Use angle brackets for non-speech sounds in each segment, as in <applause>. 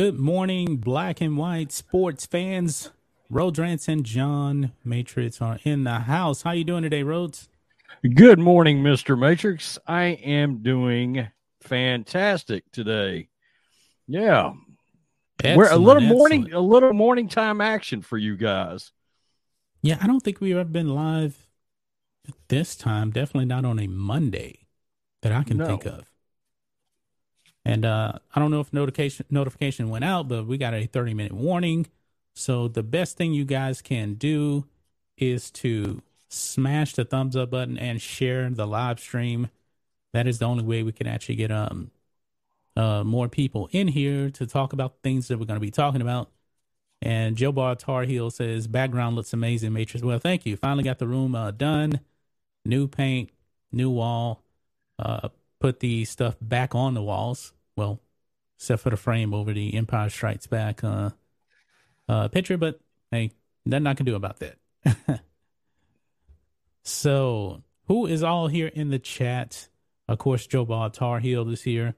Good morning, black and white sports fans. Rhodes and John Matrix are in the house. How you doing today, Rhodes? Good morning, Mr. Matrix. I am doing fantastic today. Yeah. Excellent, We're a little excellent. morning a little morning time action for you guys. Yeah, I don't think we've ever been live this time. Definitely not on a Monday that I can No. think of. And uh, I don't know if notification notification went out, but we got a 30 minute warning. So the best thing you guys can do is to smash the thumbs up button and share the live stream. That is the only way we can actually get um uh more people in here to talk about things that we're going to be talking about. And Joe Bar Tar Heel says background looks amazing, Matrix. Well, thank you. Finally got the room uh, done. New paint, new wall. Uh, put the stuff back on the walls. Well, except for the frame over the Empire Strikes Back uh, uh, picture, but hey, nothing I can do about that. <laughs> so, who is all here in the chat? Of course, Joe Bob Tar Heel is here.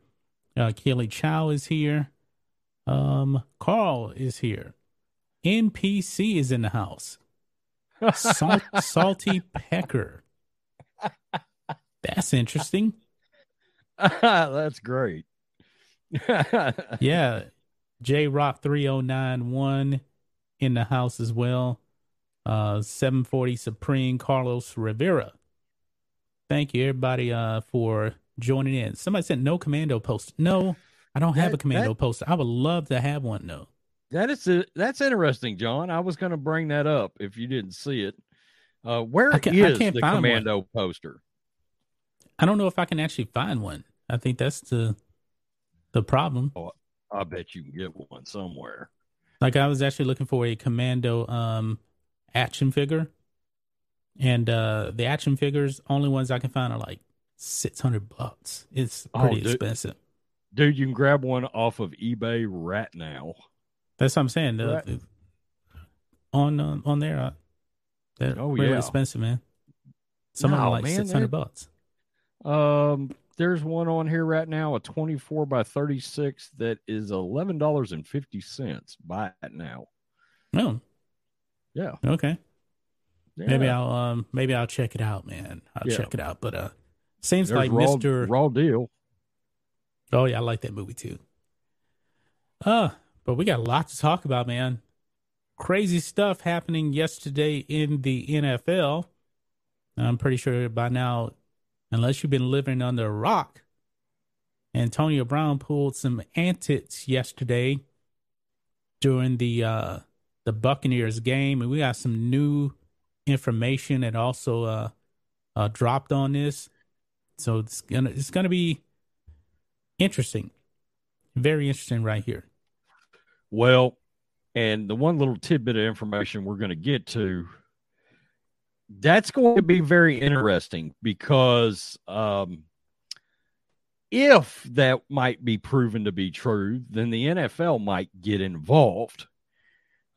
Uh, Kelly Chow is here. Um, Carl is here. NPC is in the house. <laughs> Salt, salty Pecker. That's interesting. <laughs> That's great. <laughs> Yeah. J Rock 3091 in the house as well. Uh 740 Supreme Carlos Rivera. Thank you everybody uh for joining in. Somebody said no commando post. No, I don't have That- a commando that- poster. I would love to have one though. That is a, that's interesting, John. I was going to bring that up if you didn't see it. Uh, where I can't- I can't the find one. commando poster? I don't know if I can actually find one. I think that's the the problem. Oh, I bet you can get one somewhere. Like I was actually looking for a commando um action figure. And uh the action figures, only ones I can find are like six hundred bucks. It's Oh, pretty dude. expensive. Dude, you can grab one off of eBay right now. That's what I'm saying. Right. the- on uh, on there, uh, they're Oh, really yeah. expensive, man. Some of them No, are like six hundred bucks. Um, there's one on here right now, a 24 by 36 that is eleven dollars and fifty cents. Buy it now. Oh, Yeah, okay. Maybe I'll um maybe I'll check it out, man. I'll Yeah. check it out. But uh, seems There's like raw, Mister. raw deal. Oh yeah, I like that movie too. Uh, but we got a lot to talk about, man. Crazy stuff happening yesterday in the NFL. I'm pretty sure by now, unless you've been living under a rock, Antonio Brown pulled some antics yesterday during the uh the Buccaneers game, and we got some new information that also uh, uh dropped on this. So it's gonna it's gonna be interesting. Very interesting right here. Well, and the one little tidbit of information we're going to get to that's going to be very interesting because um, if that might be proven to be true, then the NFL might get involved.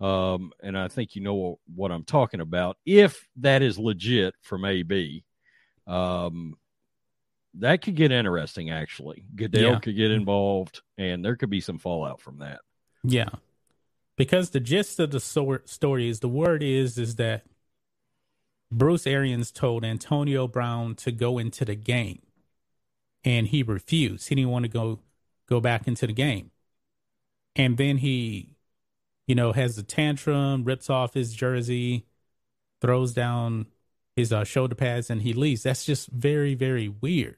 Um, and I think you know what I'm talking about. If that is legit from AB, um, that could get interesting. Actually, Goodell Yeah. could get involved, and there could be some fallout from that. Yeah. Because the gist of the story is the word is is that Bruce Arians told Antonio Brown to go into the game and he refused. He didn't want to go go back into the game. And then he you know has a tantrum, rips off his jersey, throws down his uh, shoulder pads and he leaves. That's just very very weird.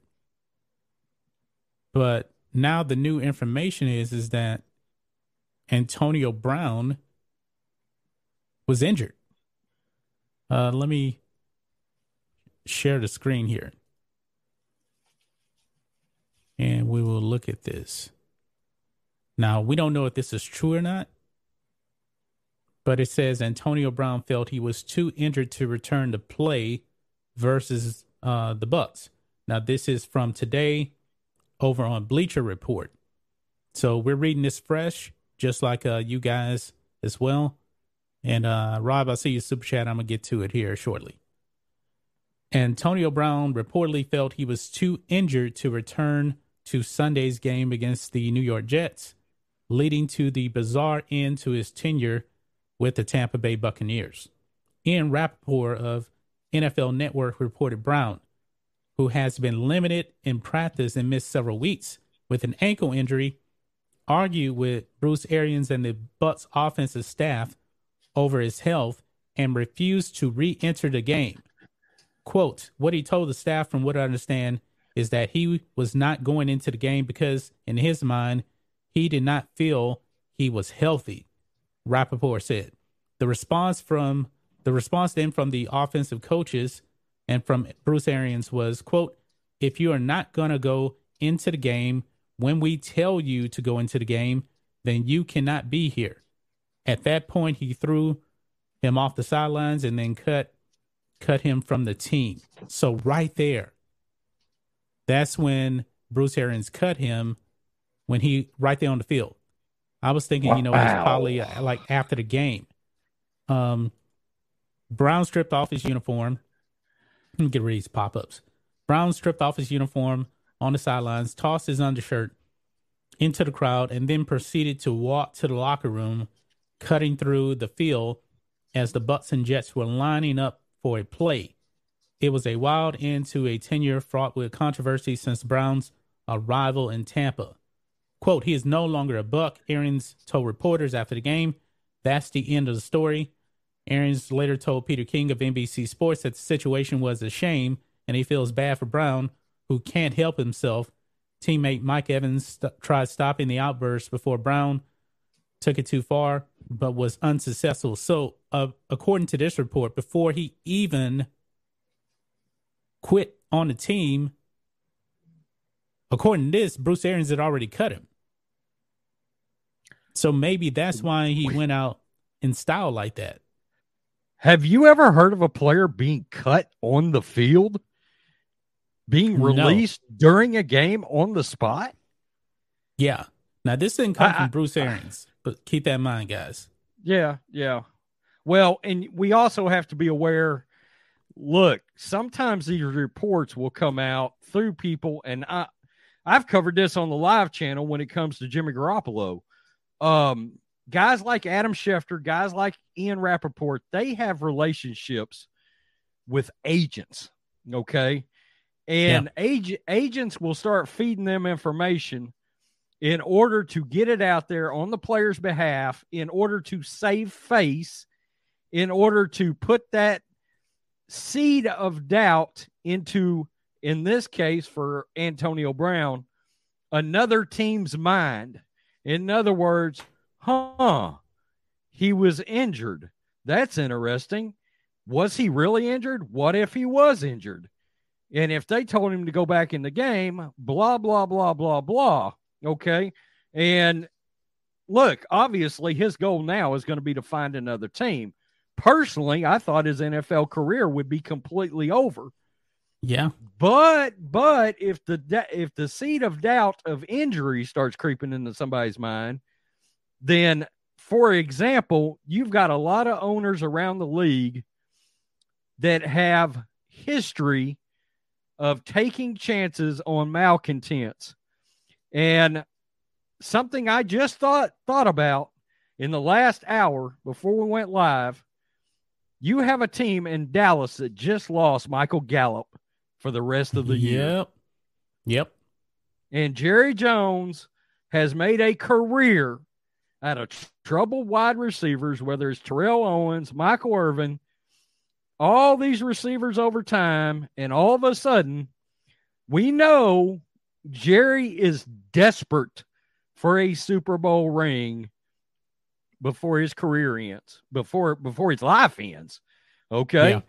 But now the new information is is that Antonio Brown was injured. Uh, let me share the screen here. And we will look at this. Now, we don't know if this is true or not, but it says Antonio Brown felt he was too injured to return to play versus uh, the Bucks. Now, this is from today over on Bleacher Report. So we're reading this fresh, just like uh, you guys as well. And uh, Rob, I see your super chat. I'm gonna get to it here shortly. Antonio Brown reportedly felt he was too injured to return to Sunday's game against the New York Jets. leading to the bizarre end to his tenure with the Tampa Bay Buccaneers. Ian Rapoport of NFL Network reported Brown, who has been limited in practice and missed several weeks with an ankle injury, argued with Bruce Arians and the Bucs offensive staff over his health and refused to re-enter the game. Quote, what he told the staff from what I understand is that he was not going into the game because in his mind, he did not feel he was healthy, Rapoport said. The response from the response then from the offensive coaches and from Bruce Arians was, quote, if you are not going to go into the game when we tell you to go into the game, then you cannot be here. At that point, he threw him off the sidelines and then cut cut him from the team. So right there, that's when Bruce Arians cut him when he right there on the field. I was thinking, wow. you know, it was probably uh, like after the game. Um, Brown stripped off his uniform. Let me get rid of these pop ups. Brown stripped off his uniform on the sidelines, tossed his undershirt into the crowd, and then proceeded to walk to the locker room, cutting through the field as the Bucs and Jets were lining up for a play. It was a wild end to a tenure fraught with controversy since Brown's arrival in Tampa. Quote, he is no longer a buck, Arians told reporters after the game. That's the end of the story. Arians later told Peter King of NBC Sports that the situation was a shame and he feels bad for Brown, who can't help himself. Teammate Mike Evans st- tried stopping the outburst before Brown took it too far, but was unsuccessful. So, uh, according to this report, before he even quit on the team, according to this, Bruce Arians had already cut him. So maybe that's why he went out in style like that. Have you ever heard of a player being cut on the field? Being released no. during a game on the spot? Yeah. Now this didn't come I, from Bruce Arians, but keep that in mind, guys. Yeah, yeah. Well, and we also have to be aware look, sometimes these reports will come out through people, and I, I've covered this on the live channel when it comes to Jimmy Garoppolo. Um, guys like Adam Schefter, guys like Ian Rapoport, they have relationships with agents. Okay. And yeah. ag- agents will start feeding them information in order to get it out there on the player's behalf, in order to save face, in order to put that seed of doubt into, in this case for Antonio Brown, another team's mind. In other words, huh, he was injured. That's interesting. Was he really injured? What if he was injured? And if they told him to go back in the game, blah, blah, blah, blah, blah. Okay. And look, obviously, his goal now is going to be to find another team. Personally, I thought his NFL career would be completely over. Yeah. But but if the if the seed of doubt of injury starts creeping into somebody's mind, then for example, you've got a lot of owners around the league that have history of taking chances on malcontents. And something I just thought thought about in the last hour before we went live, you have a team in Dallas that just lost Michael Gallup for the rest of the year. Yep. Yep. And Jerry Jones has made a career out of troubled wide receivers, whether it's Terrell Owens, Michael Irvin, all these receivers over time, and all of a sudden, we know Jerry is desperate for a Super Bowl ring before his career ends, before before his life ends. Okay.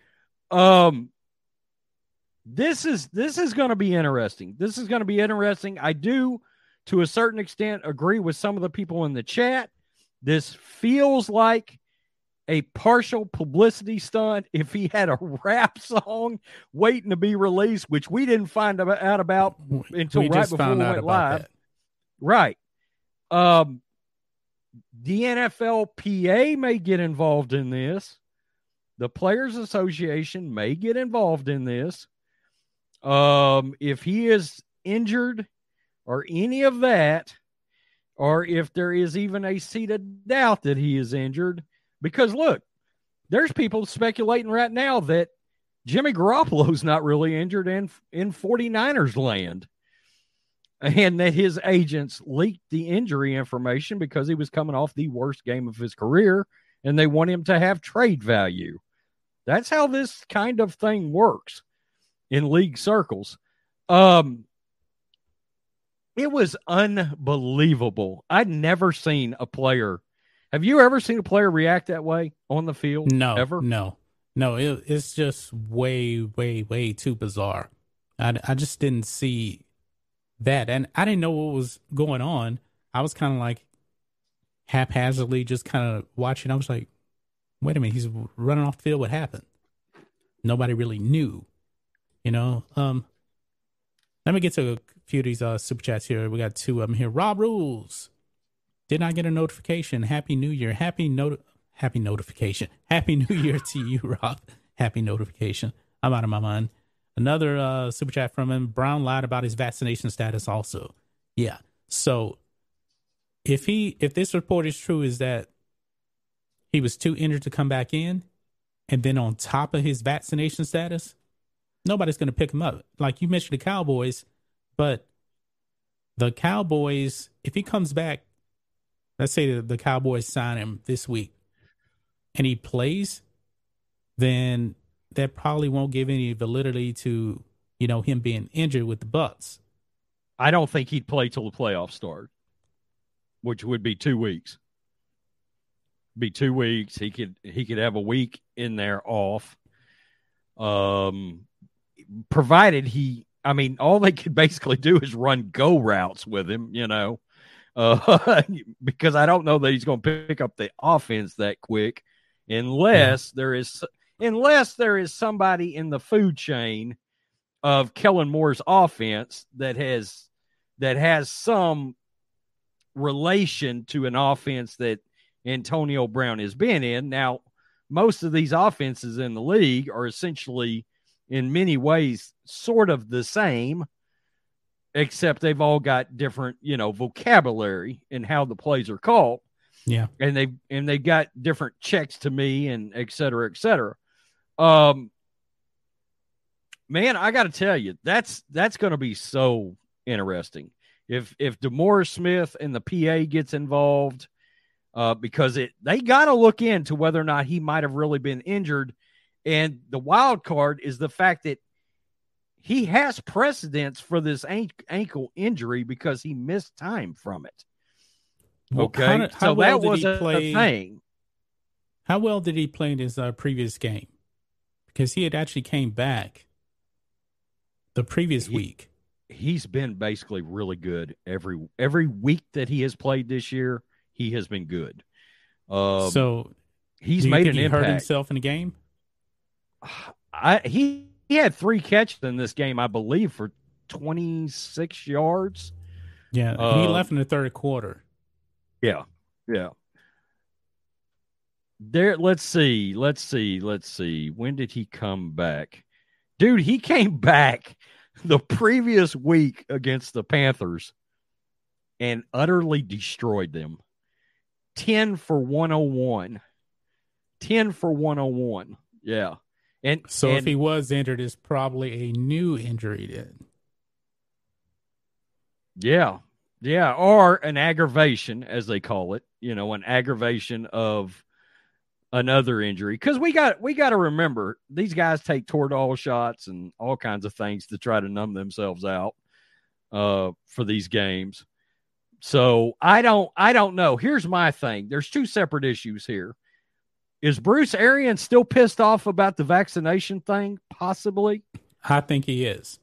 Yeah. Um this is this is going to be interesting. This is going to be interesting. I do to a certain extent agree with some of the people in the chat. This feels like a partial publicity stunt if he had a rap song waiting to be released, which we didn't find out about until we right before we went live. That. Right. Um, the NFLPA may get involved in this. The Players Association may get involved in this. Um, if he is injured or any of that, or if there is even a seed of doubt that he is injured. Because look, there's people speculating right now that Jimmy Garoppolo's not really injured in in 49ers land. And that his agents leaked the injury information because he was coming off the worst game of his career and they want him to have trade value. That's how this kind of thing works in league circles. Um, it was unbelievable. I'd never seen a player. Have you ever seen a player react that way on the field? No, ever. No, no. It, it's just way, way, way too bizarre. I, I just didn't see that, and I didn't know what was going on. I was kind of like haphazardly just kind of watching. I was like, wait a minute, he's running off the field. What happened? Nobody really knew, you know. Um, let me get to a few of these uh, super chats here. We got two of them here. Rob Rules did not get a notification. Happy New Year. Happy note. Happy notification. <laughs> Happy New Year to you, <laughs> Rob. Happy notification. I'm out of my mind. Another uh, super chat from him. Brown lied about his vaccination status. Also, yeah. So if he if this report is true, is that he was too injured to come back in, and then on top of his vaccination status, nobody's going to pick him up. Like you mentioned the Cowboys, but the Cowboys, if he comes back, let's say the, the Cowboys sign him this week and he plays, then that probably won't give any validity to, you know, him being injured with the Bucks. I don't think he'd play till the playoffs start, which would be two weeks. Be two weeks. He could he could have a week in there off. Um, provided he, I mean, all they could basically do is run go routes with him, you know, uh, <laughs> because I don't know that he's going to pick up the offense that quick unless there is unless there is somebody in the food chain of Kellen Moore's offense that has that has some relation to an offense that Antonio Brown has been in. Now, most of these offenses in the league are essentially in many ways sort of the same, except they've all got different, you know, vocabulary and how the plays are called. Yeah. And they and they got different checks to me and et cetera, et cetera. Um man, I gotta tell you, that's that's gonna be so interesting. If if DeMaurice Smith and the PA gets involved, uh, because it they gotta look into whether or not he might have really been injured and the wild card is the fact that he has precedence for this ankle injury because he missed time from it. Well, okay, how, how so well that was a, play, a, thing. How well did he play in his uh, previous game? Because he had actually came back the previous he, week. He's been basically really good every every week that he has played this year. He has been good. Um, so he's made an he impact. Hurt himself in the game. <sighs> I he he had three catches in this game, I believe, for twenty six yards. Yeah, uh, he left in the third quarter. Yeah, yeah. There. Let's see. Let's see. Let's see. When did he come back? Dude, he came <laughs> back the previous week against the Panthers and utterly destroyed them. 10 for 101. 10 for 101. Yeah. And so and, if he was injured, it's probably a new injury then. Yeah. Yeah. Or an aggravation, as they call it, you know, an aggravation of another injury. Because we got we got to remember these guys take Toradol shots and all kinds of things to try to numb themselves out uh, for these games. So I don't I don't know. Here's my thing. There's two separate issues here. Is Bruce Arians still pissed off about the vaccination thing? Possibly. I think he is.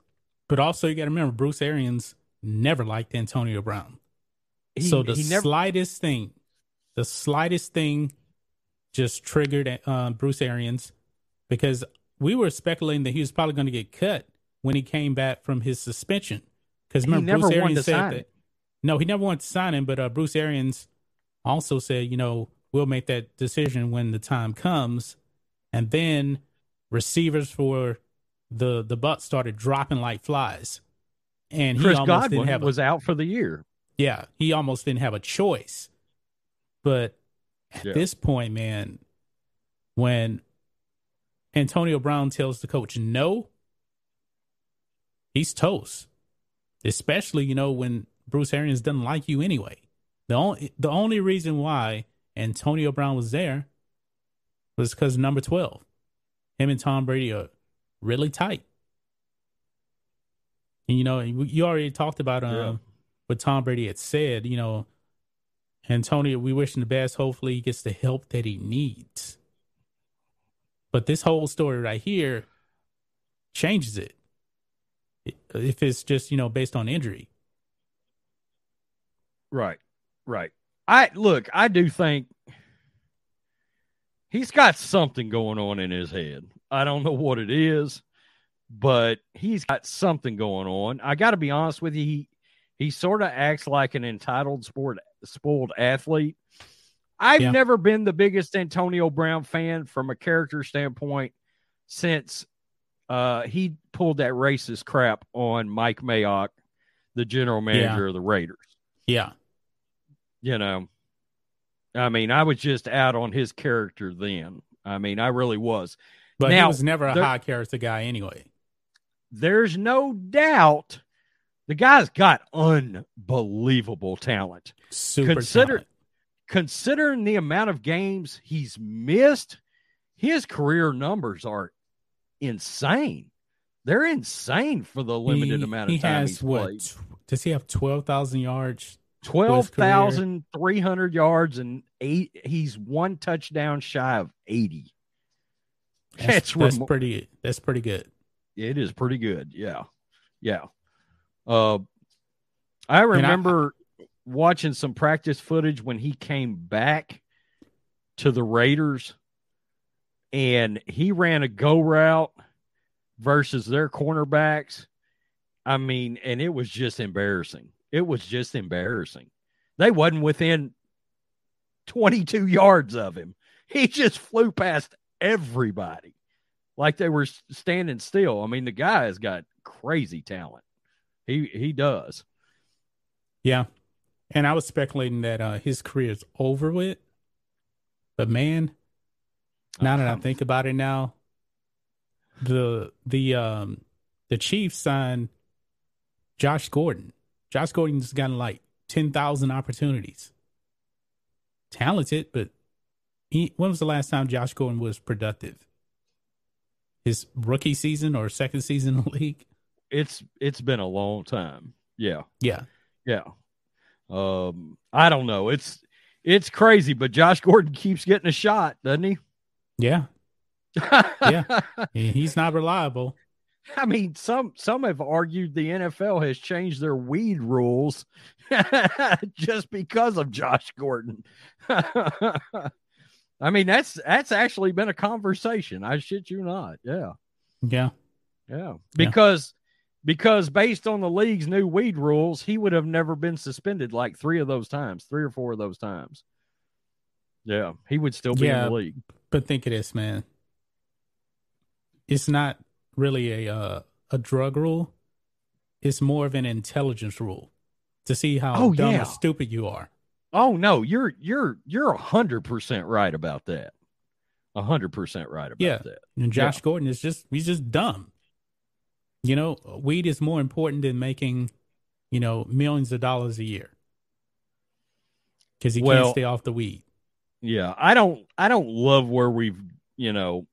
But also, you got to remember, Bruce Arians never liked Antonio Brown. He, so the never... slightest thing, the slightest thing just triggered uh, Bruce Arians because we were speculating that he was probably going to get cut when he came back from his suspension. Because remember, Bruce Arians said that. No, he never wanted to sign him, but uh, Bruce Arians also said, you know, we'll make that decision when the time comes. And then receivers for the the Bucks started dropping like flies. And Chris Godwin a, was out for the year. Yeah, he almost didn't have a choice. But at Yeah. this point, man, when Antonio Brown tells the coach no, he's toast. Especially, you know, when Bruce Arians doesn't like you anyway. The only the only reason why Antonio Brown was there was because number twelve. Him and Tom Brady are really tight. And you know, you you already talked about um Yeah. what Tom Brady had said, you know, Antonio, we wish him the best. Hopefully he gets the help that he needs. But this whole story right here changes it. If it's just, you know, based on injury. Right. Right. I look, I do think he's got something going on in his head. I don't know what it is, but he's got something going on. I got to be honest with you, he he sort of acts like an entitled sport spoiled athlete. I've Yeah. never been the biggest Antonio Brown fan from a character standpoint since uh he pulled that racist crap on Mike Mayock, the general manager of the Raiders Yeah. You know i mean i was just out on his character then i mean i really was But he Now, was never a there- high character guy anyway. there's no doubt the guy's got unbelievable talent Super Consider- talent. considering the amount of games he's missed his career numbers are insane they're insane for the limited He- amount of he time has he's what? played Does he have twelve thousand yards? Twelve thousand three hundred yards and eight. He's one touchdown shy of eighty. That's, That's that's pretty. That's pretty good. It is pretty good. Yeah, yeah. Uh, I I- remember watching some practice footage when he came back to the Raiders, and he ran a go route versus their cornerbacks. I mean, and it was just embarrassing. It was just embarrassing. They wasn't within 22 yards of him. He just flew past everybody like they were standing still. I mean, the guy has got crazy talent. He he does. Yeah, and I was speculating that uh, his career is over with. But man, now that I think about it, now the the um the Chiefs signed Josh Gordon. Josh Gordon's gotten like ten thousand opportunities. Talented, but he. When was the last time Josh Gordon was productive? His rookie season or second season in the league? it's it's been a long time. Yeah. Yeah, Yeah. Um, I don't know. It's it's crazy, but Josh Gordon keeps getting a shot, doesn't he? yeah. <laughs> yeah. He's not reliable. <laughs> I mean, some some have argued the NFL has changed their weed rules <laughs> just because of Josh Gordon. <laughs> I mean, that's that's actually been a conversation. I shit you not. Yeah. Yeah. Yeah. Because because based on the league's new weed rules, he would have never been suspended like three of those times, three or four of those times. Yeah, he would still be Yeah. in the league. But think of this, man. It's not really a uh, a drug rule. It's more of an intelligence rule to see how Oh, dumb yeah. or stupid you are. Oh no, you're you're you're a hundred percent right about that. A hundred percent right about Yeah. that. And Josh Yeah. Gordon is just he's just dumb. You know, weed is more important than making, you know, millions of dollars a year. Because he Well- can't stay off the weed. Yeah, I don't I don't love where we've you know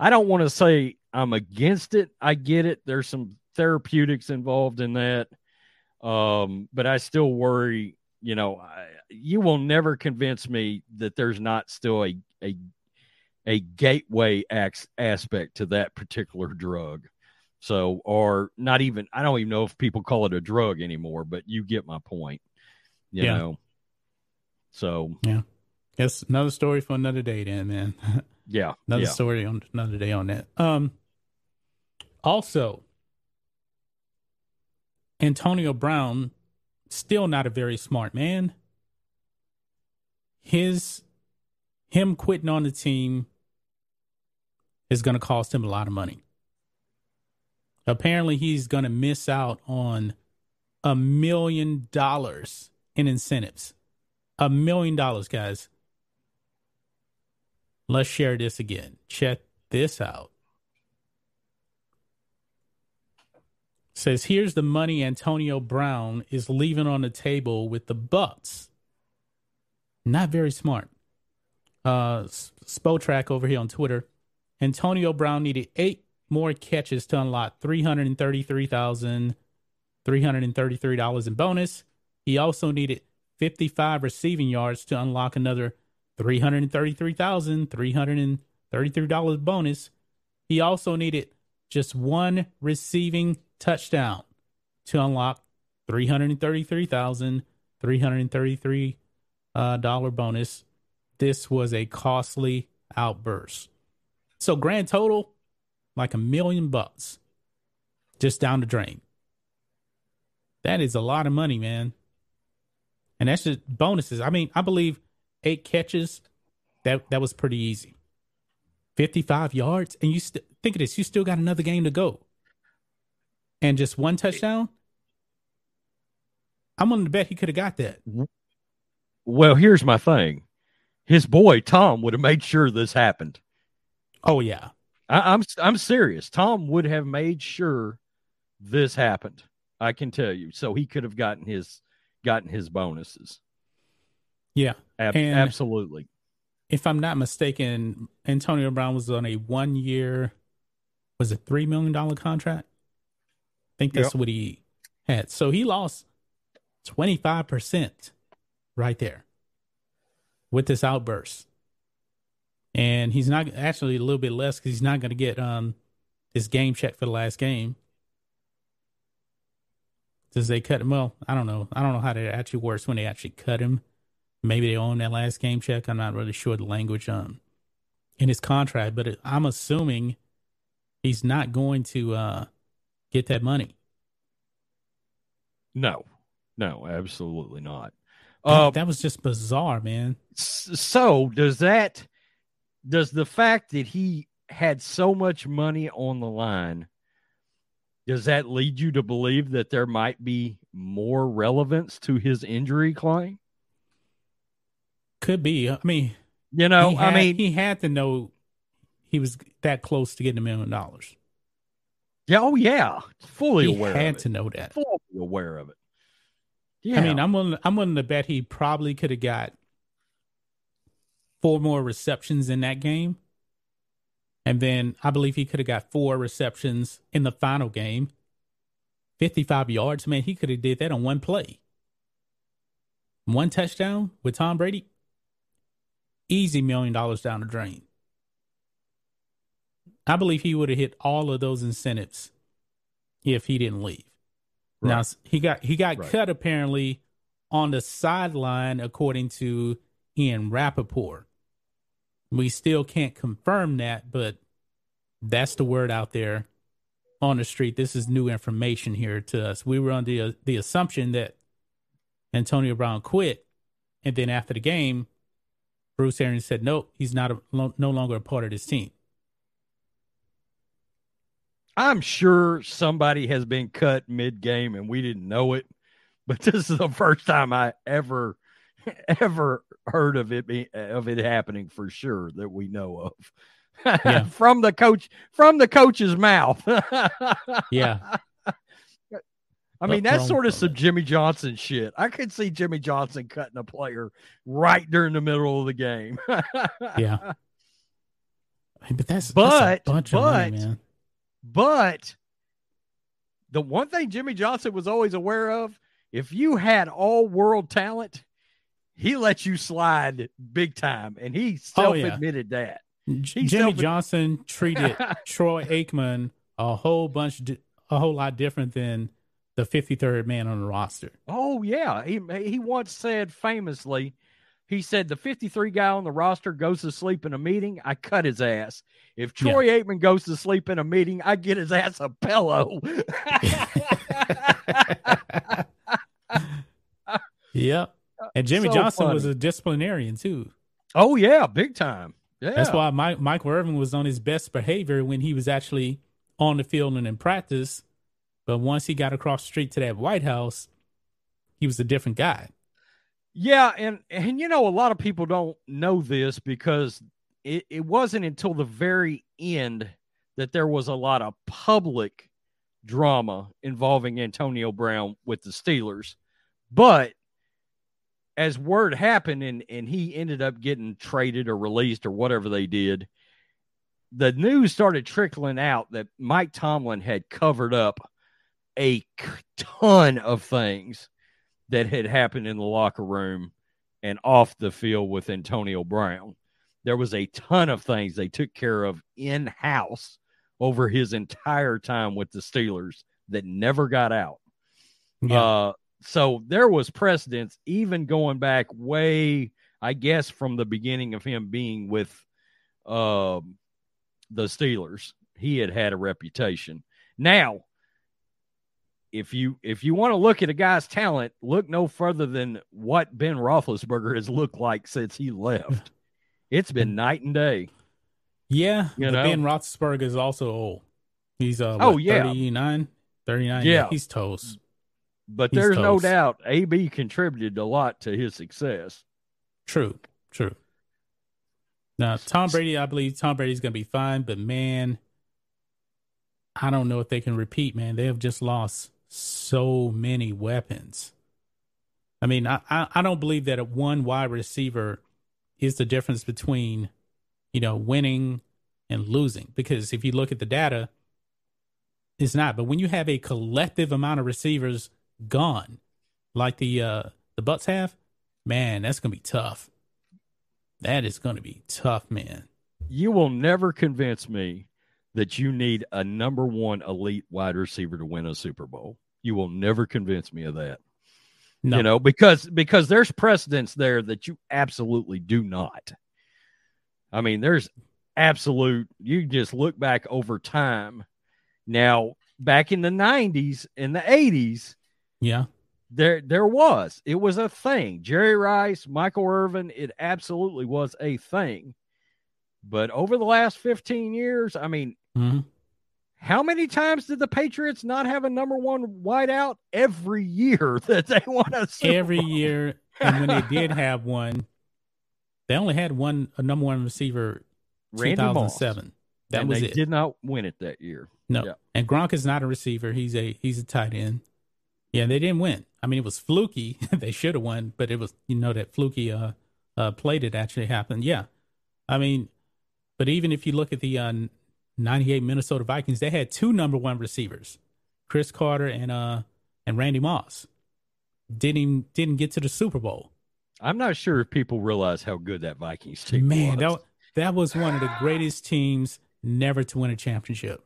I don't want to say I'm against it. I get it. There's some therapeutics involved in that. Um, but I still worry, you know, I, you will never convince me that there's not still a a a gateway ax, aspect to that particular drug. So, or not even, I don't even know if people call it a drug anymore, but you get my point, you Yeah. know. So, Yeah. That's another story for another day, then, man. <laughs> yeah, another yeah. story on another day on that. Um, also, Antonio Brown, still not a very smart man. His him quitting on the team is going to cost him a lot of money. Apparently, he's going to miss out on a million dollars in incentives. A million dollars, guys. Let's share this again. Check this out. Says here's the money Antonio Brown is leaving on the table with the Bucks. Not very smart. Uh Spotrac over here on Twitter. Antonio Brown needed eight more catches to unlock three hundred and thirty-three thousand three hundred and thirty-three dollars in bonus. He also needed fifty-five receiving yards to unlock another three hundred and thirty-three thousand three hundred and thirty-three dollars bonus. He also needed just one receiving touchdown to unlock three hundred and thirty-three thousand three hundred and thirty-three uh, dollar bonus. This was a costly outburst. So grand total, like a million bucks, just down the drain. That is a lot of money, man. And that's just bonuses. I mean, I believe eight catches, that that was pretty easy. 55 yards, and you st- think of this, you still got another game to go. And just one touchdown? I'm willing to bet he could have got that. Well, here's my thing. His boy Tom would have made sure this happened. Oh yeah. I, I'm I'm serious. Tom would have made sure this happened. I can tell you. So he could have gotten his gotten his bonuses. Yeah. Ab- And- absolutely. If I'm not mistaken, Antonio Brown was on a one year was it three million dollar contract? I think that's Yep. what he had. So he lost twenty five percent right there with this outburst. And he's not actually a little bit less because he's not going to get um his game check for the last game. Does they cut him? Well, I don't know. I don't know how that actually works when they actually cut him. Maybe they own that last game check. I'm not really sure the language um in his contract, but it, I'm assuming he's not going to uh get that money. No. No, absolutely not. That, Uh, that was just bizarre, man. So does that does the fact that he had so much money on the line does that lead you to believe that there might be more relevance to his injury claim Could be. I mean, you know he i mean he had to know he was that close to getting a million dollars. yeah oh yeah fully He aware had of to it know that. fully aware of it yeah I mean, I'm willing. I'm willing to bet he probably could have got four more receptions in that game, and then I believe he could have got four receptions in the final game. Fifty-five yards, man. He could have did that on one play. One touchdown with Tom Brady. Easy million dollars down the drain. I believe he would have hit all of those incentives if he didn't leave. Now Right. s- he got he got Right. cut apparently on the sideline, according to Ian Rapoport. We still can't confirm that, but that's the word out there on the street. This is new information here to us. We were under the, the assumption that Antonio Brown quit, and then after the game, Bruce Arians said, "No, he's not a, no longer a part of this team." i'm sure somebody has been cut mid-game and we didn't know it but <laughs> this is the first time i ever <laughs> ever heard of it be, of it happening for sure that we know of <laughs> Yeah. from the coach from the coach's mouth Yeah. I mean, that's sort of some it. Jimmy Johnson shit. I could see Jimmy Johnson cutting a player right during the middle of the game. <laughs> Yeah. But that's, But- that's a bunch of money, but- man. But the one thing Jimmy Johnson was always aware of if you had all world talent, he let you slide big time. And he Oh, self yeah. admitted that. He Jimmy Johnson treated <laughs> Troy Aikman a whole bunch, di- a whole lot different than the 53rd man on the roster. Oh, yeah. He, he once said famously, he said, the 53 guy on the roster goes to sleep in a meeting, I cut his ass. If Yeah. Troy Aikman goes to sleep in a meeting, I get his ass a pillow. <laughs> Yep. And Jimmy So Johnson was a disciplinarian too. oh, yeah. Big time. Yeah. That's why Mike, Michael Irvin was on his best behavior when he was actually on the field and in practice. But once he got across the street to that White House, he was a different guy. Yeah, and and you know a lot of people don't know this because it, it wasn't until the very end that there was a lot of public drama involving Antonio Brown with the Steelers. But as word happened and, and he ended up getting traded or released or whatever they did, the news started trickling out that Mike Tomlin had covered up a ton of things that had happened in the locker room and off the field with Antonio Brown. There was a ton of things they took care of in house over his entire time with the Steelers that never got out. Yeah. Uh, so there was precedence, even going back way, I guess, from the beginning of him being with uh, the Steelers. He had had a reputation. Now, if you if you want to look at a guy's talent, look no further than what Ben Roethlisberger has looked like since he left. <laughs> It's been night and day. Yeah, you know? Ben Roethlisberger is also old. He's uh, oh yeah, 39, 39. Yeah. yeah, he's toast. But he's there's toast. no doubt AB contributed a lot to his success. True, true. Now Tom Brady, I believe Tom Brady's going to be fine, but man, I don't know if they can repeat. Man, they have just lost so many weapons. I mean, I, I, don't believe that a one wide receiver is the difference between, you know, winning and losing. Because if you look at the data, it's not. But when you have a collective amount of receivers gone, like the uh the Bucks have, man, that's gonna be tough. That is gonna be tough, man. You will never convince me that you need a number one elite wide receiver to win a Super Bowl. You will never convince me of that. No. You know, because because there's precedence there that you absolutely do not. I mean, there's absolute you just look back over time. Now, back in the 90s and the 80s, yeah. There there was. It was a thing. Jerry Rice, Michael Irvin, it absolutely was a thing. But over the last 15 years, I mean, mm-hmm. how many times did the Patriots not have a number one wideout every year <laughs> that they won a Super every Bowl? year? And when they did have one, they only had one a number one receiver. Randy 2007. Moss. That and was they it. Did not win it that year. No, yeah. and Gronk is not a receiver. He's a he's a tight end. Yeah, they didn't win. I mean, it was fluky. <laughs> they should have won, but it was you know that fluky uh, uh play that actually happened. Yeah, I mean, but even if you look at the uh, 98 Minnesota Vikings, they had two number one receivers, Cris Carter and uh and Randy Moss. Didn't didn't get to the Super Bowl. I'm not sure if people realize how good that Vikings team Man, was. that that was one of the greatest teams never to win a championship.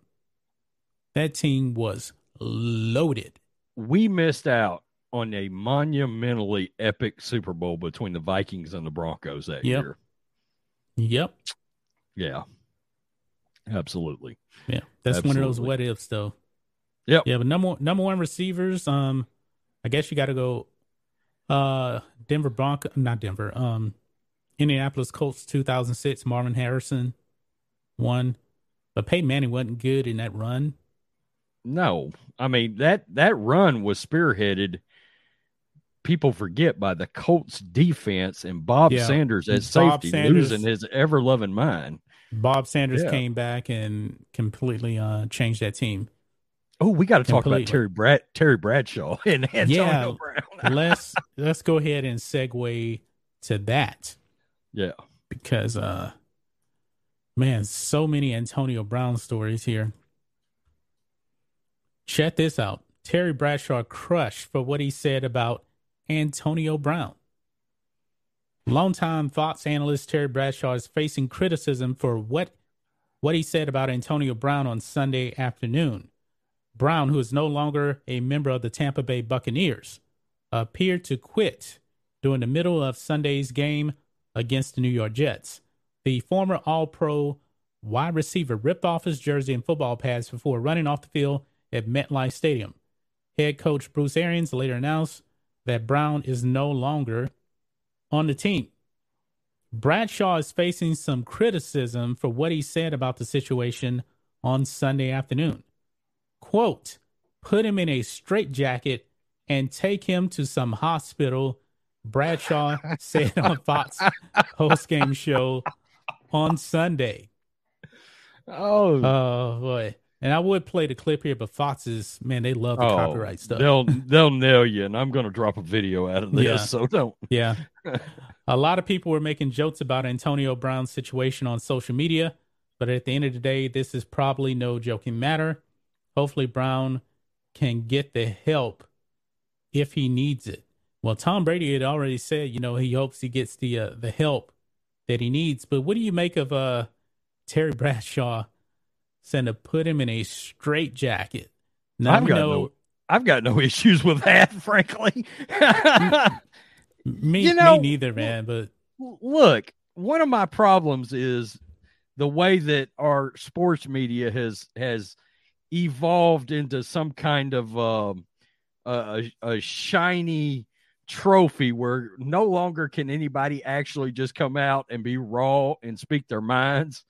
That team was loaded. We missed out on a monumentally epic Super Bowl between the Vikings and the Broncos that yep. year. Yep. Yeah. Absolutely. Yeah. That's Absolutely. one of those what ifs though. Yep. Yeah, but number number one receivers, um, I guess you gotta go uh Denver Bronco not Denver, um Indianapolis Colts two thousand six, Marvin Harrison one. But Peyton Manning wasn't good in that run. No. I mean that that run was spearheaded people forget by the Colts defense and Bob yeah. Sanders as Bob safety Sanders, losing his ever loving mind. Bob Sanders yeah. came back and completely uh, changed that team. Oh, we got to talk about Terry Brad Terry Bradshaw <laughs> and Antonio yeah, Brown. <laughs> let's let's go ahead and segue to that. Yeah, because uh, man, so many Antonio Brown stories here. Check this out. Terry Bradshaw crushed for what he said about Antonio Brown. Longtime Fox analyst Terry Bradshaw is facing criticism for what what he said about Antonio Brown on Sunday afternoon. Brown, who is no longer a member of the Tampa Bay Buccaneers, appeared to quit during the middle of Sunday's game against the New York Jets. The former All Pro wide receiver ripped off his jersey and football pads before running off the field at MetLife Stadium. Head coach Bruce Arians later announced that Brown is no longer on the team. Bradshaw is facing some criticism for what he said about the situation on Sunday afternoon. Quote, put him in a straitjacket and take him to some hospital. Bradshaw <laughs> said on Fox post game show on Sunday. Oh, Oh boy. And I would play the clip here, but Fox is man, they love the oh, copyright stuff. They'll <laughs> they'll nail you, and I'm going to drop a video out of this. Yeah. So don't. Yeah. <laughs> a lot of people were making jokes about Antonio Brown's situation on social media, but at the end of the day, this is probably no joking matter. Hopefully, Brown can get the help if he needs it. Well, Tom Brady had already said, you know, he hopes he gets the uh, the help that he needs. But what do you make of uh, Terry Bradshaw saying to put him in a straight jacket? Now I've got know no, I've got no <laughs> issues with that, frankly. <laughs> me, you know- me neither, man. But Look, one of my problems is the way that our sports media has has evolved into some kind of um, a, a shiny trophy where no longer can anybody actually just come out and be raw and speak their minds.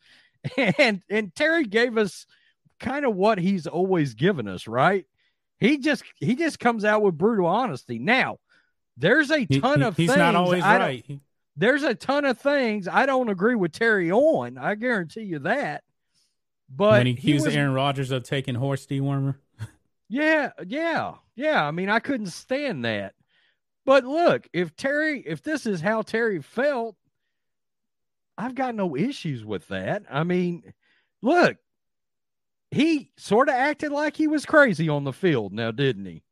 <laughs> And and Terry gave us kind of what he's always given us, right? He just he just comes out with brutal honesty. Now, there's a ton he- of he's things not always I right. There's a ton of things I don't agree with Terry on. I guarantee you that. But when he accused was, Aaron Rodgers of taking horse dewormer. yeah, yeah, yeah. I mean, I couldn't stand that. But look, if Terry, if this is how Terry felt, I've got no issues with that. I mean, look, he sort of acted like he was crazy on the field now, didn't he?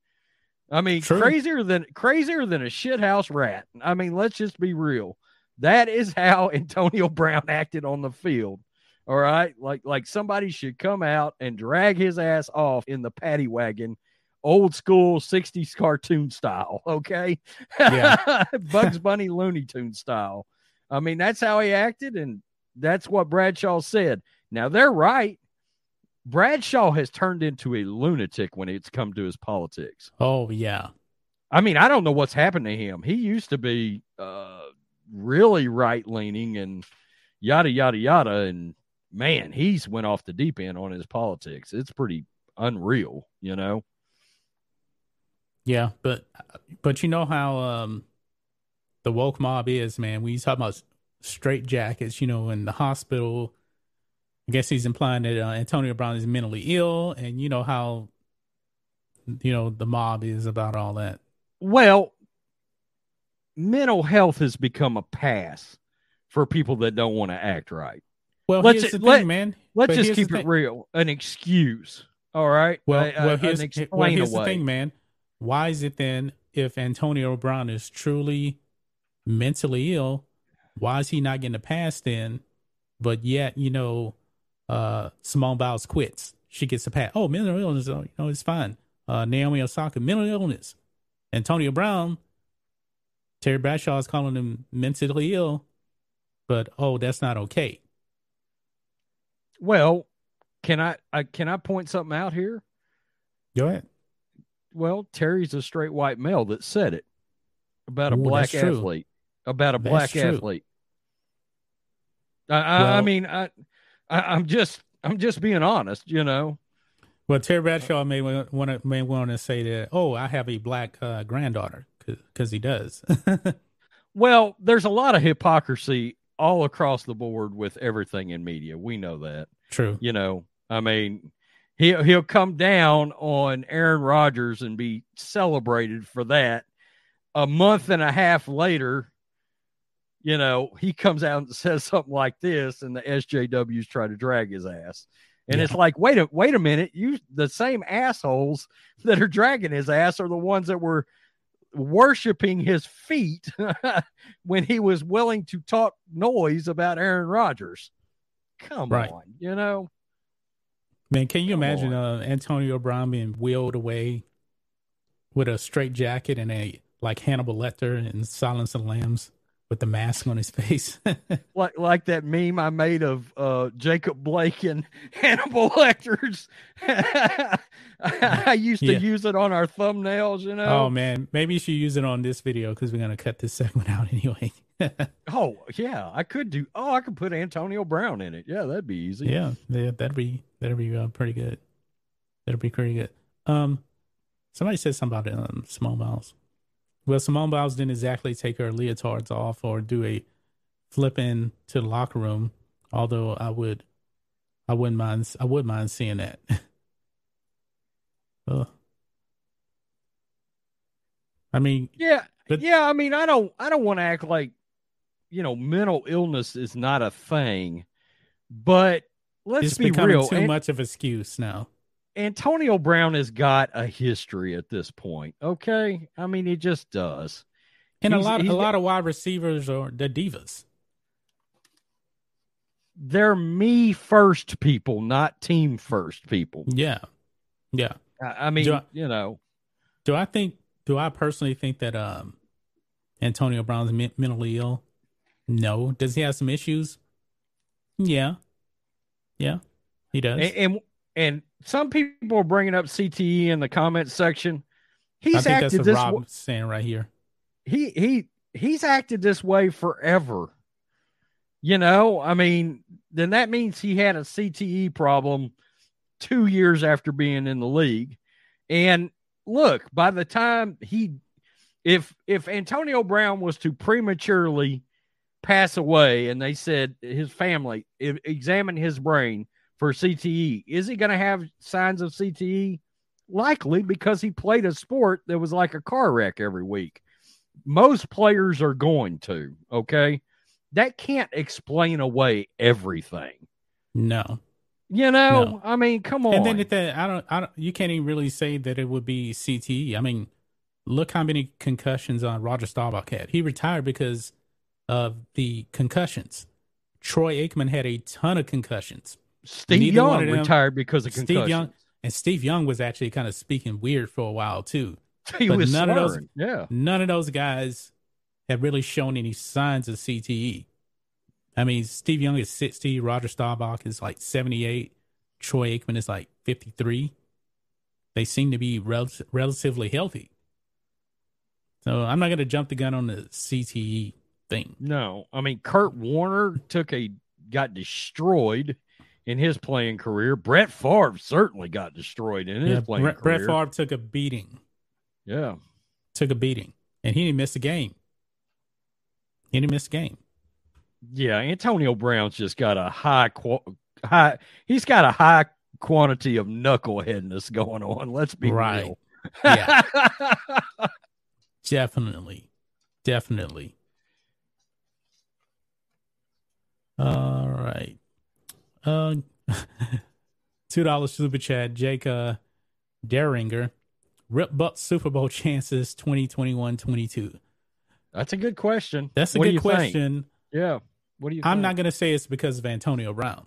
I mean, True. crazier than crazier than a shithouse rat. I mean, let's just be real. That is how <laughs> Antonio Brown acted on the field. All right, like like somebody should come out and drag his ass off in the paddy wagon, old school '60s cartoon style. <laughs> Okay, Yeah. <laughs> Bugs Bunny Looney Tune style. I mean, that's how he acted, and that's what Bradshaw said. Now they're right. Bradshaw has turned into a lunatic when it's come to his politics. Oh yeah, I mean, I don't know what's happened to him. He used to be uh, really right leaning and yada yada yada, and man, he's went off the deep end on his politics. It's pretty unreal, you know. yeah, but but you know how um the woke mob is, man. When you talk about straight jackets, you know, in the hospital, I guess he's implying that uh, Antonio Brown is mentally ill, and you know how you know the mob is about all that. Well, mental health has become a pass for people that don't want to act right. Well, Let's- here's the let- thing, man. Let's But just keep it real. An excuse. All right. Well, a- well, here's, well, here's the thing, man. Why is it then, if Antonio Brown is truly mentally ill, why is he not getting a pass then? But yet, you know, uh, Simone Biles quits. She gets a pass. Oh, mental illness, oh, you know, it's fine. Uh, Naomi Osaka, mental illness. Antonio Brown, Terry Bradshaw is calling him mentally ill, but oh, that's not okay. Well, can I, I can I point something out here? Go ahead. Well, Terry's a straight white male that said it about a Ooh, black athlete. About a That's black true. athlete. I, I, I mean, I, I, I'm just, I'm just being honest. You know. Well, Terry Bradshaw may want to may want to say that. Oh, I have a black uh, granddaughter because he does. <laughs> Well, there's a lot of hypocrisy all across the board with everything in media. We know that. True. You know, I mean, he'll he'll come down on Aaron Rodgers and be celebrated for that. A month and a half later, you know, he comes out and <laughs> says something like this, and the SJWs try to drag his ass. And it's like, wait a wait a minute, you the same assholes <laughs> that are dragging his ass are the ones that were worshiping his feet <laughs> when he was willing to talk noise about Aaron Rodgers. Come Right. on, you know. Man, can you Come imagine uh, Antonio Brown being wheeled away with a straight jacket and a like Hannibal Lecter in Silence of the Lambs with the mask on his face? <laughs> like like that meme I made of uh, Jacob Blake and <laughs> Hannibal Lecter's. <laughs> I used to Yeah. use it on our thumbnails, you know. oh man, maybe you should use it on this video because we're gonna cut this segment out anyway. Oh, yeah, I could do. Oh, I could put Antonio Brown in it. Yeah, that'd be easy. yeah, yeah, that'd be that'd be uh, pretty good. That'd be pretty good. Um, Somebody said something about um, Simone Biles. Well, Simone Biles didn't exactly take her leotards off or do a flip in to the locker room. Although I would, I wouldn't mind. I would mind seeing that. <laughs> uh, I mean, yeah, but, yeah. I mean, I don't, I don't want to act like, you know, mental illness is not a thing, but let's be real. Too An- much of an excuse now. Antonio Brown has got a history at this point. Okay, I mean, he just does. And He's- a lot, a lot of wide receivers are the divas. They're me first people, not team first people. Yeah, yeah. I, I mean, I- you know, Do I think? Do I personally think that um, Antonio Brown's men- mentally ill? No. Does he have some issues? Yeah, yeah, he does. and, and and some people are bringing up CTE in the comment section. He's acted this. Rob wa- saying right here. he he he's acted this way forever. You know, I mean, then that means he had a CTE problem two years after being in the league. And look, by the time he if if Antonio Brown was to prematurely pass away and they said his family examine his brain for CTE, is he going to have signs of CTE? Likely because he played a sport that was like a car wreck every week most players are going to okay that can't explain away everything No, you know No. i mean come on and then at that, I don't, I don't. You can't even really say that it would be CTE. I mean, look how many concussions on Roger Staubach had. He retired because of the concussions. Troy Aikman had a ton of concussions. Steve neither young retired because of Steve concussions Young and Steve Young was actually kind of speaking weird for a while too. <laughs> he but was none of those- yeah None of those guys have really shown any signs of CTE. I mean, Steve Young is 60, Roger Staubach is like 78, Troy Aikman is like 53. They seem to be rel- relatively healthy. So I'm not going to jump the gun on the CTE thing. no i mean kurt warner took a got destroyed in his playing career brett Favre certainly got destroyed in his Yeah, playing Brett, Brett career Favre took a beating, yeah took a beating, and he didn't miss a game. He didn't miss a game. yeah antonio brown's just got a high qu- high he's got a high quantity of knuckleheadness going on let's be Right. real Yeah. <laughs> Definitely. Definitely. All right. Uh, <laughs> two dollars super chat. Jake uh, Deringer. Rip Buck Super Bowl <laughs> chances 2021-22. That's a good question. That's a What good you think? question. Yeah. What do you I'm think? not to say it's because of Antonio Brown.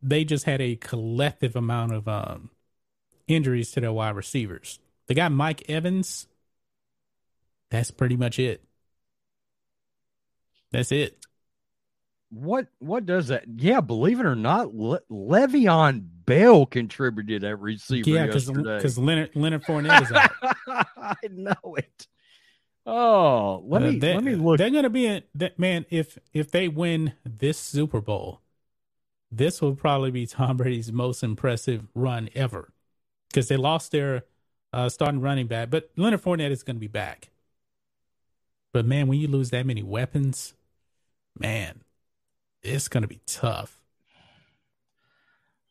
They just had a collective amount of um, injuries to their wide receivers. They got Mike Evans. That's pretty much it. That's it. What what does that? Yeah, believe it or not, Le- Le'Veon Bell contributed at receiver yeah, because Leonard Leonard Fournette is out. <laughs> I know it. Oh, let Uh, me they, let me look. They're gonna be in that man. If if they win this Super Bowl, this will probably be Tom Brady's most impressive run ever. Because they lost their uh, starting running back, but Leonard Fournette is going to be back. But man, when you lose that many weapons, man, it's going to be tough.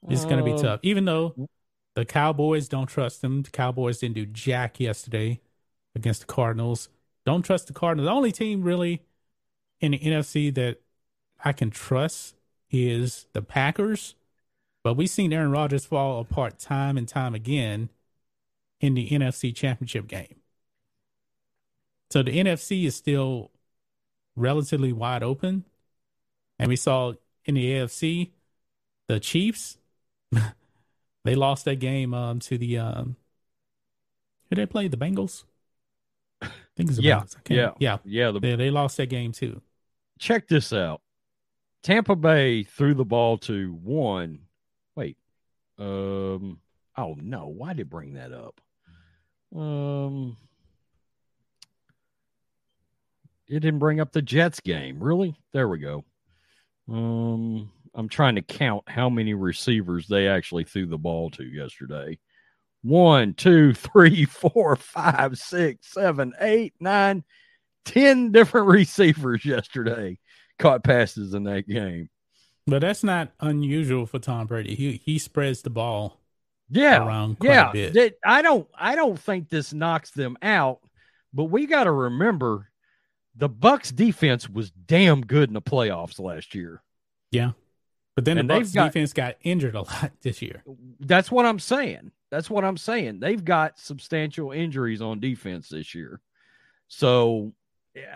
It's going to be Um, tough. Even though the Cowboys don't trust them, the Cowboys didn't do jack yesterday against the Cardinals. Don't trust the Cardinals. The only team really in the NFC that I can trust is the Packers. But we've seen Aaron Rodgers fall apart time and time again in the NFC Championship game. So the NFC is still relatively wide open. And we saw in the AFC, the Chiefs, <laughs> they lost that game um, to the um, who they play? The Bengals. I think it's Yeah, yeah. yeah. Yeah, the, They, they lost that game too. check this out. Tampa Bay threw the ball to one. Wait. Um oh no, why did it bring that up? Um it didn't bring up the Jets game. Really? There we go. Um I'm trying to count how many receivers they actually threw the ball to yesterday. one, two, <laughs> three, four, five, six, seven, eight, nine, ten different <laughs> receivers yesterday caught passes in that game. But that's not unusual for Tom Brady. He he spreads the ball yeah, around quite yeah. a bit. I don't I don't think this knocks them out, but we got to remember the Bucks defense was damn good in the playoffs last year. Yeah. But then And the Bucks got- defense got injured a lot <laughs> this year. That's what I'm saying. That's what I'm saying. They've got substantial injuries on defense this year. So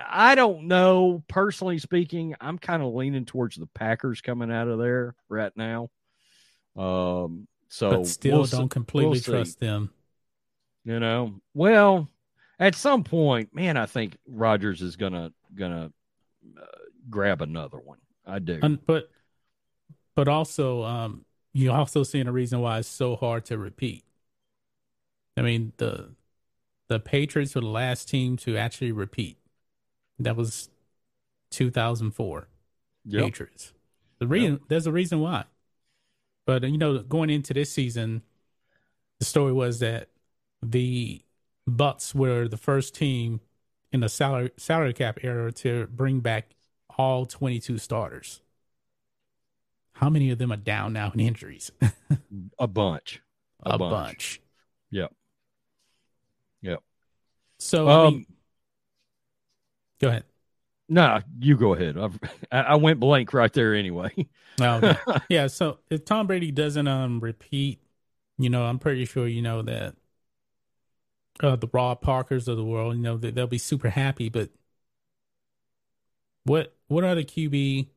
I don't know. Personally speaking, I'm kind of leaning towards the Packers coming out of there right now. Um, so but still we'll don't completely we'll see. trust them. You know, well, at some point, man, I think Rodgers is gonna gonna uh, grab another one. I do. And, but but also um you also seeing a reason why it's so hard to repeat. I mean the the Patriots were the last team to actually repeat. That was 2004 Yep. Patriots. The reason there's a reason why. But you know, going into this season, the story was that the Bucks were the first team in the salary salary cap era to bring back all 22 starters. How many of them are down now in injuries? <laughs> A bunch. A, a bunch. bunch. Yep. Yep. So I Um, mean, go ahead. Nah, you go ahead. I've, I I went blank right there anyway. <laughs> Oh, okay. <laughs> yeah. So if Tom Brady doesn't um repeat, you know, I'm pretty sure you know that uh, the Rob Parkers of the world, you know, that they'll be super happy. But what what other QB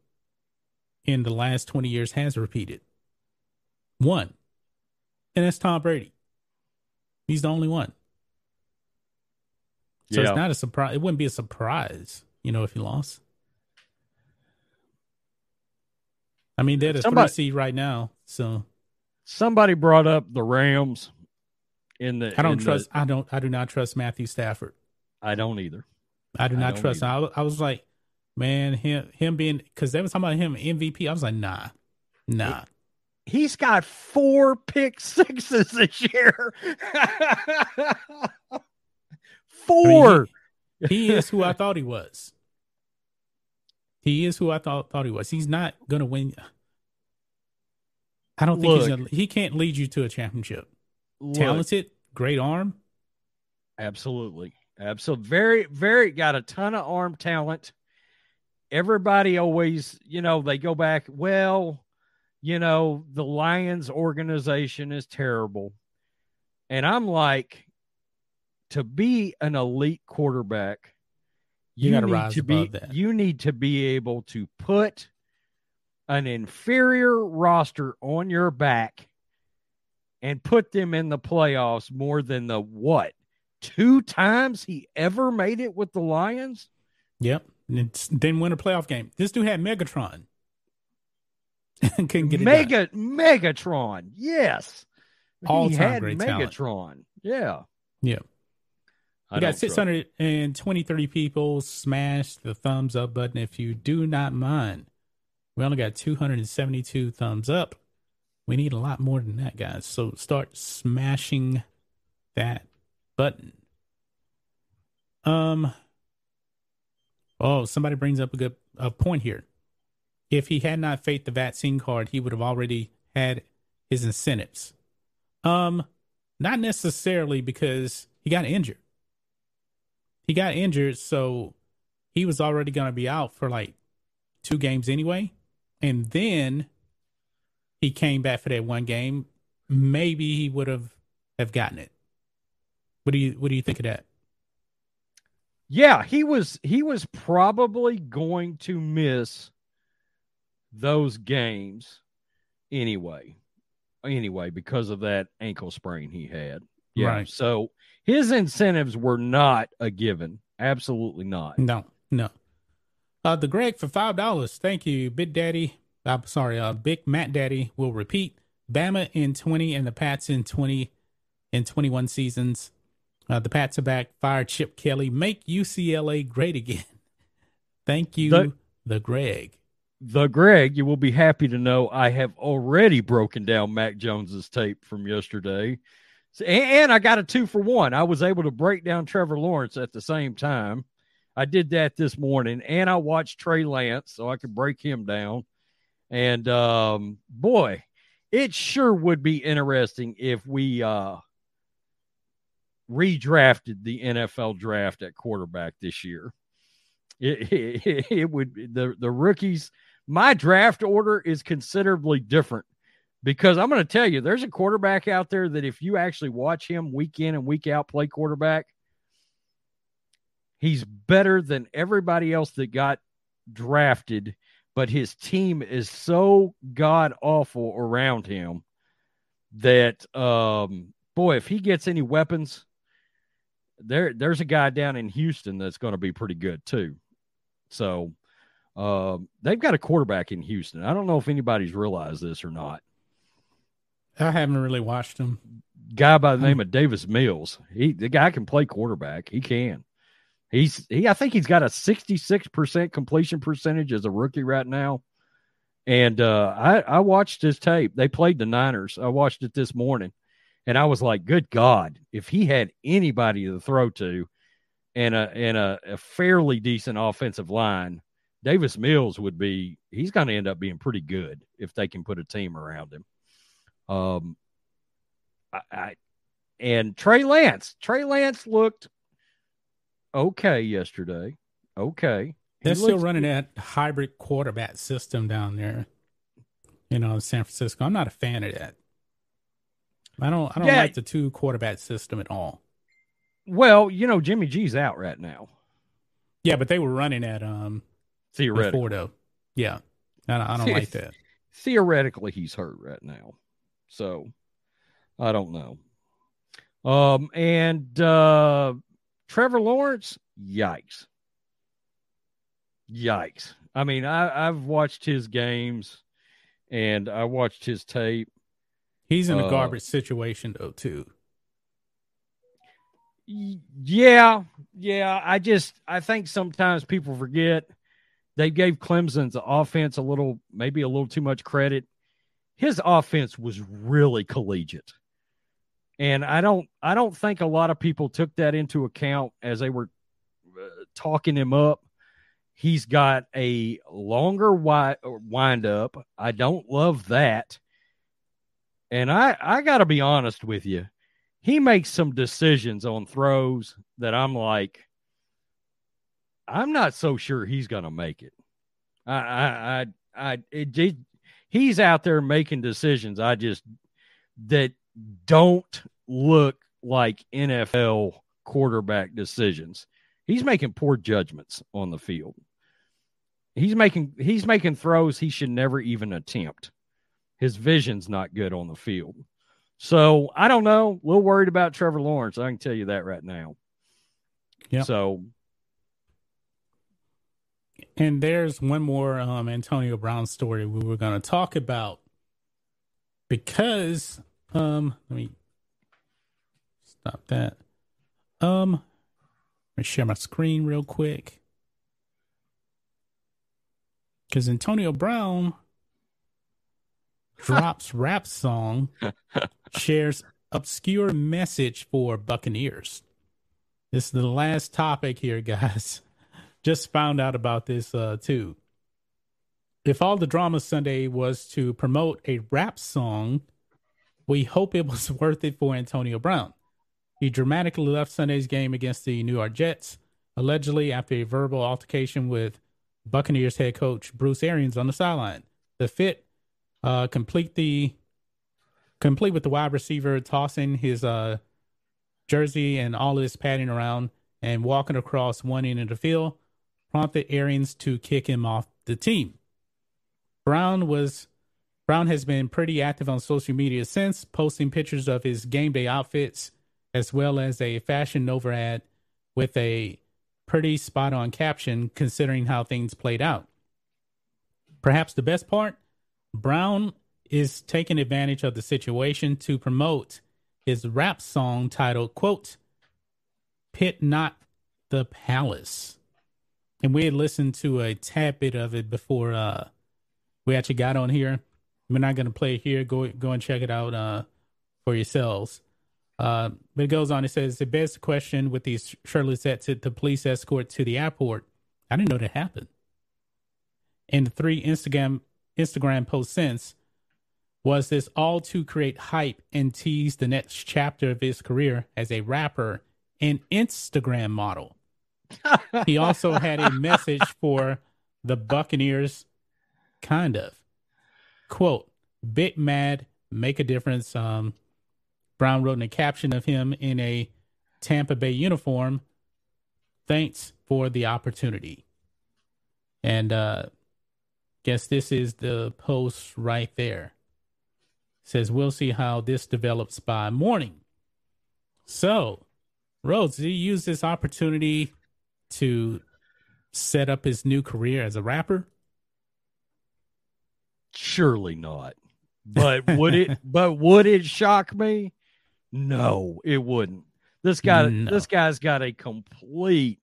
in the last 20 years has repeated? One, and that's Tom Brady. He's the only one. So Yeah. it's not a surprise. It wouldn't be a surprise, you know, if he lost. I mean, they're the Somebody- three seed right now, so Somebody brought up the Rams in the. I don't in the- trust. I don't. I do not trust Matthew Stafford. I don't either. I do not don't trust. I, was- I was like, man, him him being because they was talking about him MVP. I was like, nah, nah. He's got four pick sixes this year. <laughs> I mean, four. he, he is who I thought he was. He is who I thought thought he was. He's not gonna win. I don't think he's gonna. He can't lead you to a championship. Look, Talented, great arm. Absolutely. Absolutely. Very, very got a ton of arm talent. Everybody always, you know, they go back, well, you know, the Lions organization is terrible. And I'm like, to be an elite quarterback, You you, gotta need rise to be that. you need to be able to put an inferior roster on your back and put them in the playoffs more than the what two times he ever made it with the Lions. Yep. And it's- didn't win a playoff game. This dude had Megatron. <laughs> Couldn't get it done. Megatron, yes, All-time had great talent. Megatron, yeah. Yeah. I We got 623 people. Smash the thumbs up button if you do not mind. We only got 272 thumbs up. We need a lot more than that, guys. So start smashing that button. Um. Oh, somebody brings up a good a point here. If he had not faked the vaccine card, he would have already had his incentives. Um, not necessarily because he got injured. He got injured, so he was already going to be out for like two games anyway. And then he came back for that one game. Maybe he would have have gotten it. What do you what do you think of that? Yeah, he was he was probably going to miss those games anyway. Anyway, because of that ankle sprain he had. Yeah. Right. So his incentives were not a given. Absolutely not. No, no. Uh, the Greg for five dollars. Thank you, Big Daddy. I'm sorry, uh, Big Matt Daddy will repeat. Bama in twenty and the Pats in twenty in twenty one seasons. Uh, the Pats are back. Fire Chip Kelly. Make UCLA great again. <laughs> Thank you, The- the Greg. The Greg, you will be happy to know I have already broken down Mac Jones's tape from yesterday. So, and I got a two for one. I was able to break down Trevor Lawrence at the same time. I did that this morning, and I watched Trey Lance so I could break him down. And um, boy, it sure would be interesting if we uh, redrafted the NFL draft at quarterback this year. It, it, it would the the rookies. My draft order is considerably different because I'm going to tell you, there's a quarterback out there that if you actually watch him week in and week out play quarterback, he's better than everybody else that got drafted, but his team is so god awful around him that um boy, if he gets any weapons, there there's a guy down in Houston that's going to be pretty good too. So um, they've got a quarterback in Houston. I don't know if anybody's realized this or not. I haven't really watched him. Guy by the name of Davis Mills. He the guy can play quarterback. He can. He's he. I think he's got a sixty six percent completion percentage as a rookie right now. And uh, I I watched his tape. They played the Niners. I watched it this morning, and I was like, "Good God! If he had anybody to throw to, and a and a, a fairly decent offensive line, Davis Mills would be. He's going to end up being pretty good if they can put a team around him." Um, I, I and Trey Lance. Trey Lance looked okay yesterday. Okay. They're still running good. that hybrid quarterback system down there, you know, in San Francisco. I'm not a fan of that. I don't I don't yeah. like the two quarterback system at all. Well, you know, Jimmy G's out right now. Yeah, but they were running at um theoretically. Before, though. Yeah. I don't, I don't like that. <laughs> Theoretically he's hurt right now. So I don't know. Um, and uh, Trevor Lawrence, yikes. Yikes. I mean, I, I've watched his games and I watched his tape. He's in a uh, garbage situation though, too. Yeah, yeah. I just I think sometimes people forget they gave Clemson's offense a little maybe a little too much credit his offense was really collegiate. And I don't I don't think a lot of people took that into account as they were uh, talking him up. He's got a longer wi- wind up. I don't love that. And I I got to be honest with you. He makes some decisions on throws that I'm like I'm not so sure he's going to make it. I I I, I it, he's out there making decisions. I just that don't look like NFL quarterback decisions. He's making poor judgments on the field. He's making he's making throws he should never even attempt. His vision's not good on the field. So I don't know. A little worried about Trevor Lawrence. I can tell you that right now. Yeah. So and there's one more um, Antonio Brown story we were going to talk about because um, let me stop that. Um, let me share my screen real quick because Antonio Brown drops <laughs> rap song, shares obscure message for Buccaneers. This is the last topic here, <laughs> guys just found out about this uh, too. If all the drama Sunday was to promote a rap song, we hope it was <laughs> worth it for Antonio Brown. He dramatically left Sunday's game against the New York Jets, allegedly after a verbal altercation with Buccaneers head coach Bruce Arians on the sideline. The fit uh, complete the complete with the wide receiver tossing his uh, jersey and all his padding around and walking across one end of the field prompted Arians to kick him off the team. Brown was Brown has been pretty active on social media since, posting pictures of his game day outfits as well as a Fashion Nova ad with a pretty spot on caption considering how things played out. Perhaps the best part Brown is taking advantage of the situation to promote his rap song titled, quote, Pit Not the Palace and we had listened to a tad bit of it before uh, we actually got on here. We're not going to play it here. Go go and check it out uh, for yourselves. Uh, but it goes on. It says it begs the question with these shirtless at to the police escort to the airport. I didn't know that happened. And the three Instagram Instagram posts since was this all to create hype and tease the next chapter of his career as a rapper and Instagram model. <laughs> he also had a message for the Buccaneers, kind of. Quote, bit mad, make a difference. Um, Brown wrote in a caption of him in a Tampa Bay uniform. Thanks for the opportunity. And uh guess this is the post right there. says we'll see how this develops by morning. So, Rhodes, did he use this opportunity to set up his new career as a rapper? Surely not. But would it <laughs> but would it shock me? No, it wouldn't. This guy, no. this guy's got a complete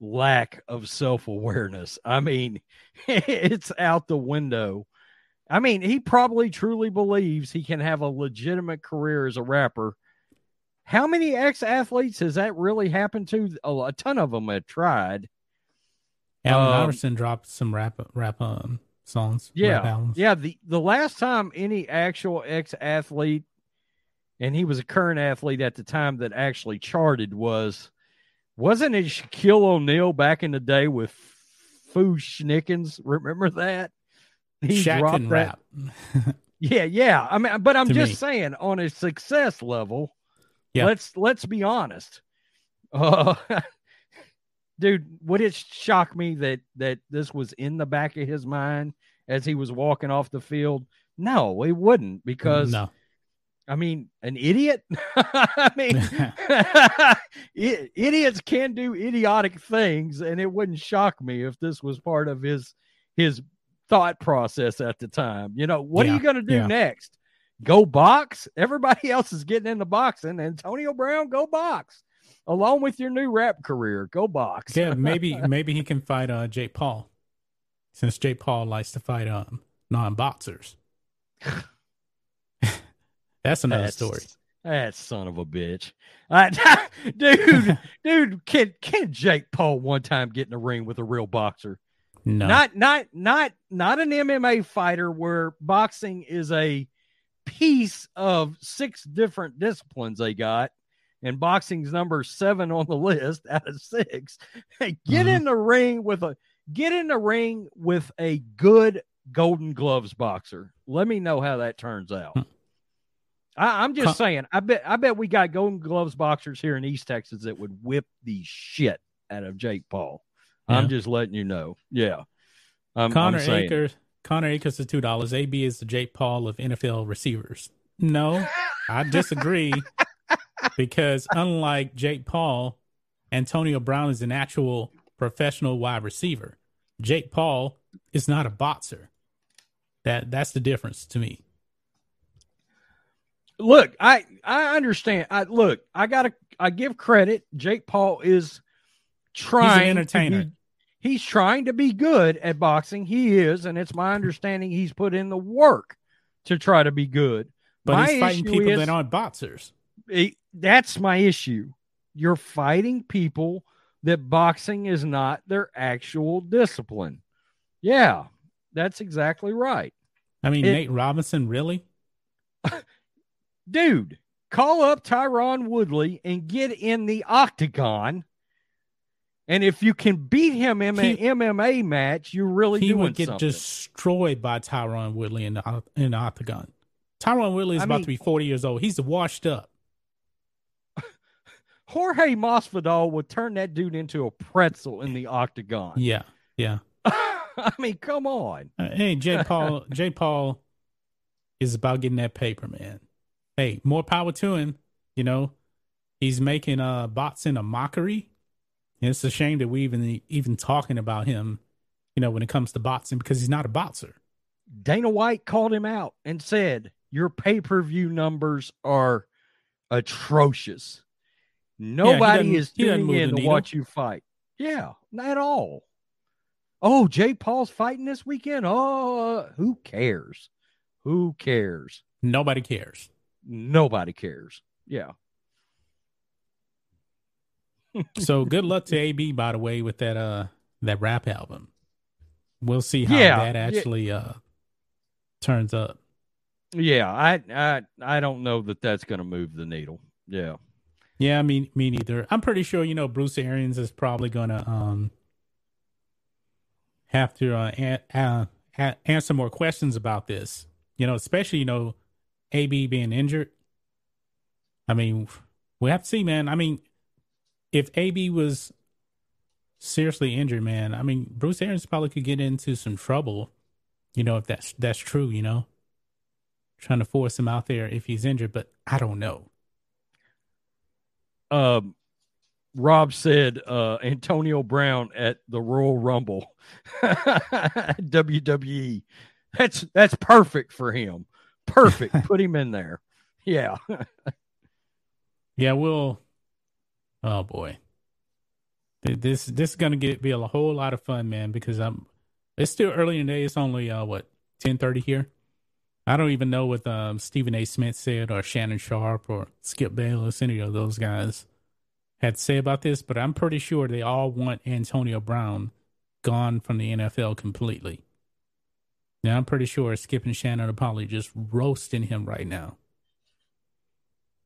lack of self awareness. I mean, <laughs> it's out the window. I mean, he probably truly believes he can have a legitimate career as a rapper. How many ex athletes has that really happened to? A, a, ton of them have tried. Allen um, Iverson dropped some rap rap um, songs. Yeah, yeah. The the last time any actual ex athlete and he was a current athlete at the time that actually charted was wasn't it Shaquille O'Neal back in the day with Fu-Schnickens? Remember that? He Shaq dropped that. rap. <laughs> yeah, yeah. I mean, but I'm just me. saying on a success level, yeah. let's let's be honest. Uh, <laughs> dude, would it shock me that that this was in the back of his mind as he was walking off the field? No, it wouldn't because no. I mean, an idiot. <laughs> I mean, <laughs> idiots can do idiotic things, and it wouldn't shock me if this was part of his his thought process at the time. You know, what yeah, are you going to do yeah. next? Go box? Everybody <laughs> else is getting in the box, and Antonio Brown, go box, along with your new rap career. Go box. yeah, <laughs> maybe maybe he can fight uh, Jake Paul, since Jake Paul likes to fight um non boxers. <laughs> That's another That's, story. That son of a bitch. Uh, <laughs> dude, dude, can can Jake Paul one time get in the ring with a real boxer? No. Not not not not an MMA fighter where boxing is a piece of six different disciplines they got. And boxing's number seven on the list <laughs> out of six. Hey, get mm-hmm. in the ring with a get in the ring with a good golden gloves boxer. Let me know how that turns out. Hmm. I, am just saying. I bet. I bet we got Golden Gloves boxers here in East Texas that would whip the shit out of Jake Paul. Yeah. I'm just letting you know. Yeah. I'm, Connor I'm Akers. Connor Akers is two dollars. AB is the Jake Paul of NFL receivers. No, I disagree. <laughs> because unlike Jake Paul, Antonio Brown is an actual professional wide receiver. Jake Paul is not a boxer. That that's the difference to me look, I I understand. I look, I gotta I give credit. Jake Paul is trying he's entertainer. Be, he's trying to be good at boxing. He is, and it's my understanding he's put in the work to try to be good. But my he's fighting people is, that aren't boxers. That's my issue. You're fighting people that boxing is not their actual discipline. Yeah, that's exactly right. I mean, it, Nate Robinson, really? <laughs> dude, call up Tyron Woodley and get in the octagon. And if you can beat him in an MMA match, you're really he would get something. destroyed by Tyron Woodley in the in the octagon. Tyron Woodley is I about mean, to be 40 years old. He's washed up. Jorge Masvidal would turn that dude into a pretzel in the octagon. Yeah, yeah. <laughs> I mean, come on. Uh, hey, Jay Paul. <laughs> Jay Paul is about getting that paper, man hey, more power to him. You know, he's making uh boxing a mockery. And it's a shame that we even even talking about him, you know, when it comes to boxing because he's not a boxer. Dana White called him out and said, "Your pay-per-view numbers are atrocious. Nobody yeah, is tuning in to watch you fight. Yeah, not at all. Oh, Jay Paul's fighting this weekend. Oh, who cares? Who cares? Nobody cares. Nobody cares. Yeah. so good luck to AB by the way with that uh that rap album. We'll see how Yeah, that actually uh turns up. Yeah, I I I don't know that that's going to move the needle. Yeah. Yeah, me me neither. I'm pretty sure you know Bruce Arians is probably gonna um have to uh, a- uh, a- answer more questions about this. You know, especially you know AB being injured. I mean, we have to see, man. I mean, if AB was seriously injured, man, I mean, Bruce Arians probably could get into some trouble. You know, if that's that's true, you know, trying to force him out there if he's injured, but I don't know. Um Rob said uh Antonio Brown at the Royal Rumble. <laughs> WWE. That's that's perfect for him. Perfect. Put him in there. Yeah. <laughs> Yeah, we'll. Oh boy, this this is gonna get be a whole lot of fun, man. Because I'm. It's still early in the day. It's only uh what ten thirty here. I don't even know what um Stephen A. Smith said or Shannon Sharpe or Skip Bayless, any of those guys had to say about this, but I'm pretty sure they all want Antonio Brown gone from the NFL completely. Now I'm pretty sure Skip and Shannon are probably just roasting him right now.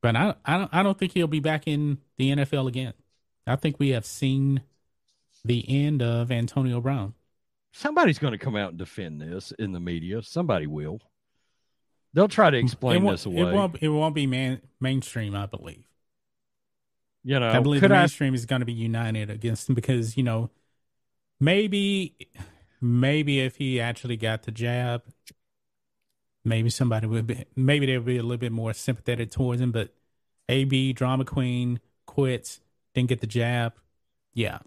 But I, I don't, I don't think he'll be back in the NFL again. I think we have seen the end of Antonio Brown. Somebody's going to come out and defend this in the media. Somebody will. They'll try to explain it this away. It won't, it won't be man, mainstream, I believe. you know, I believe could the I mainstream is going to be united against him because you know, maybe, maybe if he actually got the jab, maybe somebody would be, maybe they would be a little bit more sympathetic towards him. But AB drama queen quits, didn't get the jab. Yeah,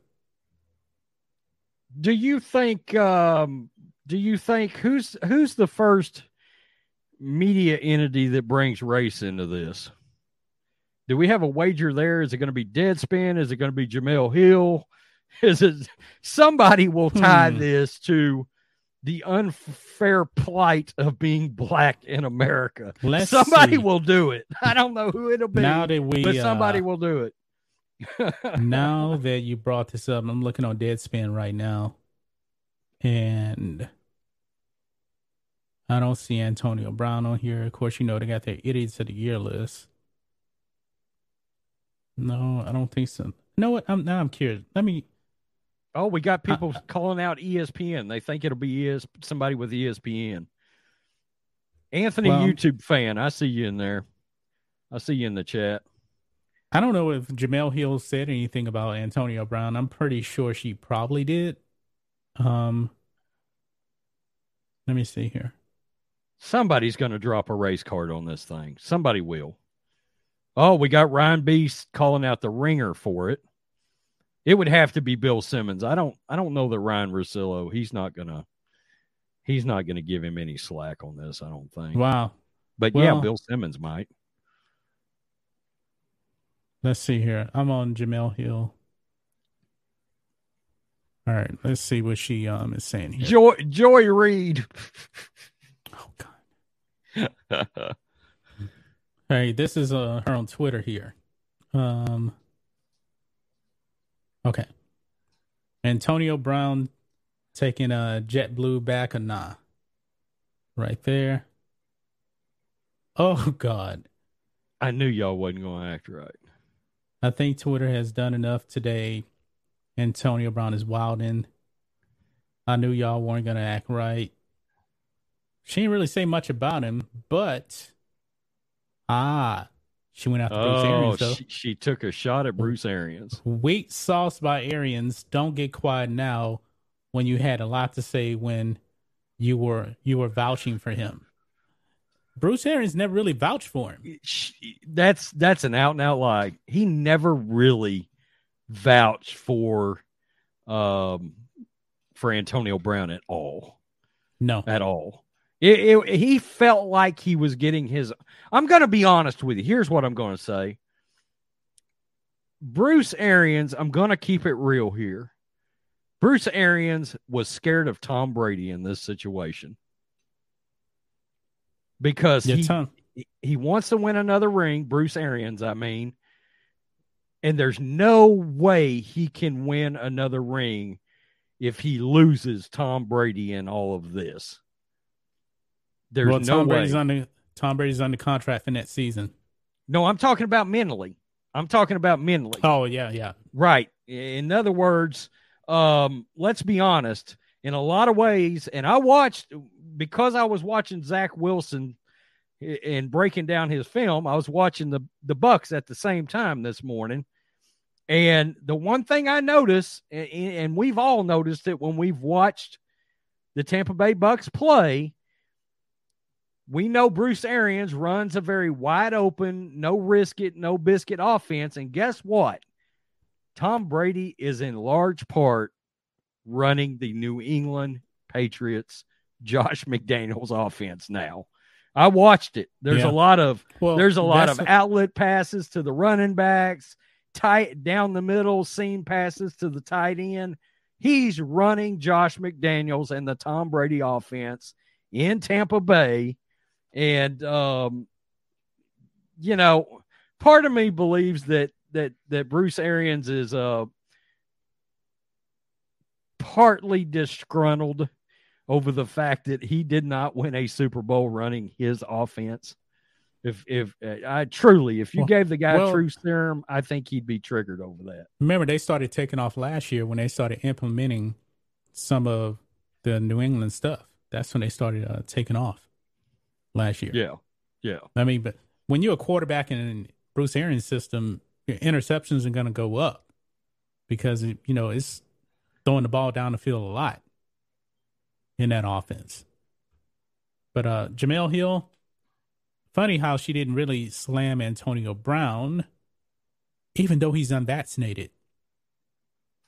do you think um do you think who's who's the first media entity that brings race into this? Do we have a wager there? Is it going to be deadspin? Is it going to be Jemele Hill? <laughs> Is it somebody will tie Hmm. this to the unfair plight of being black in america. Let's somebody see. will do it. <laughs> I don't know who it'll be now that we, but somebody uh, will do it. <laughs> Now that you brought this up, I'm looking on Deadspin right now, and I don't see Antonio Brown on here. Of course, you know they got their idiots of the year list. No, I don't think so. You know what? I'm now I'm curious. Let me. Oh, we got people Uh, calling out ESPN. They think it'll be ES- somebody with ESPN. Anthony, Well- YouTube fan, I see you in there. I see you in the chat. I don't know if Jemele Hill said anything about Antonio Brown. I'm pretty sure she probably did. Um, let me see here. Somebody's going to drop a race card on this thing. Somebody will. Oh, we got Ryan Beast calling out the ringer for it. It would have to be Bill Simmons. I don't. I don't know that Ryen Russillo. He's not gonna. He's not gonna give him any slack on this. I don't think. Wow. But yeah, Bill Simmons might. Let's see here. I'm on Jemele Hill. All right, let's see what she um is saying here. Joy Joy Reid. oh God. Hey, this is uh her on Twitter here. Um. Okay. Antonio Brown taking a uh JetBlue back or nah? Right there. Oh <laughs> God. I knew y'all wasn't going to act right. I think Twitter has done enough today. Antonio Brown is wilding. I knew y'all weren't gonna act right. She didn't really say much about him, but ah, she went after Bruce Oh, Arians though. she, she took a shot at Bruce Arians. Weak sauce by Arians. Don't get quiet now when you had a lot to say when you were you were vouching for him. Bruce Arians never really vouched for him. She- That's that's an out and out lie. He never really vouched for um for Antonio Brown at all. No. At all. It, it, he felt like he was getting his. I'm going to be honest with you. Here's what I'm going to say. Bruce Arians, I'm going to keep it real here. Bruce Arians was scared of Tom Brady in this situation because Yeah, he Tom. He, he wants to win another ring, Bruce Arians, I mean. And there's no way he can win another ring if he loses Tom Brady in all of this. There's well, no Tom way. Brady's under Tom Brady's under contract for next season. no, I'm talking about mentally. I'm talking about mentally. Oh yeah, yeah. Right. In other words, um, let's be honest. In a lot of ways, and I watched because I was watching Zach Wilson and breaking down his film. I was watching the the Bucks at the same time this morning, and the one thing I noticed, and, and we've all noticed it when we've watched the Tampa Bay Bucks play. We know Bruce Arians runs a very wide open, no risk it, no biscuit offense. And guess what? Tom Brady is in large part running the New England Patriots <laughs> Josh McDaniels offense now. I watched it. There's Yeah. a lot of Well, there's a lot of outlet passes to the running backs, tight down the middle, seam passes to the tight end. He's running Josh McDaniels and the Tom Brady offense in Tampa Bay. And um, you know, part of me believes that that that Bruce Arians is uh partly disgruntled over the fact that he did not win a Super Bowl running his offense. If if uh, I truly, if you Well- gave the guy well- true serum, I think he'd be triggered over that. Remember, they started taking off last year when they started implementing some of the New England stuff. That's when they started uh, taking off last year. Yeah, yeah, I mean, but when you're a quarterback in Bruce Arians' system, your interceptions are going to go up because you know it's throwing the ball down the field a lot in that offense. But uh Jemele Hill, funny how she didn't really slam Antonio Brown, even though he's unvaccinated.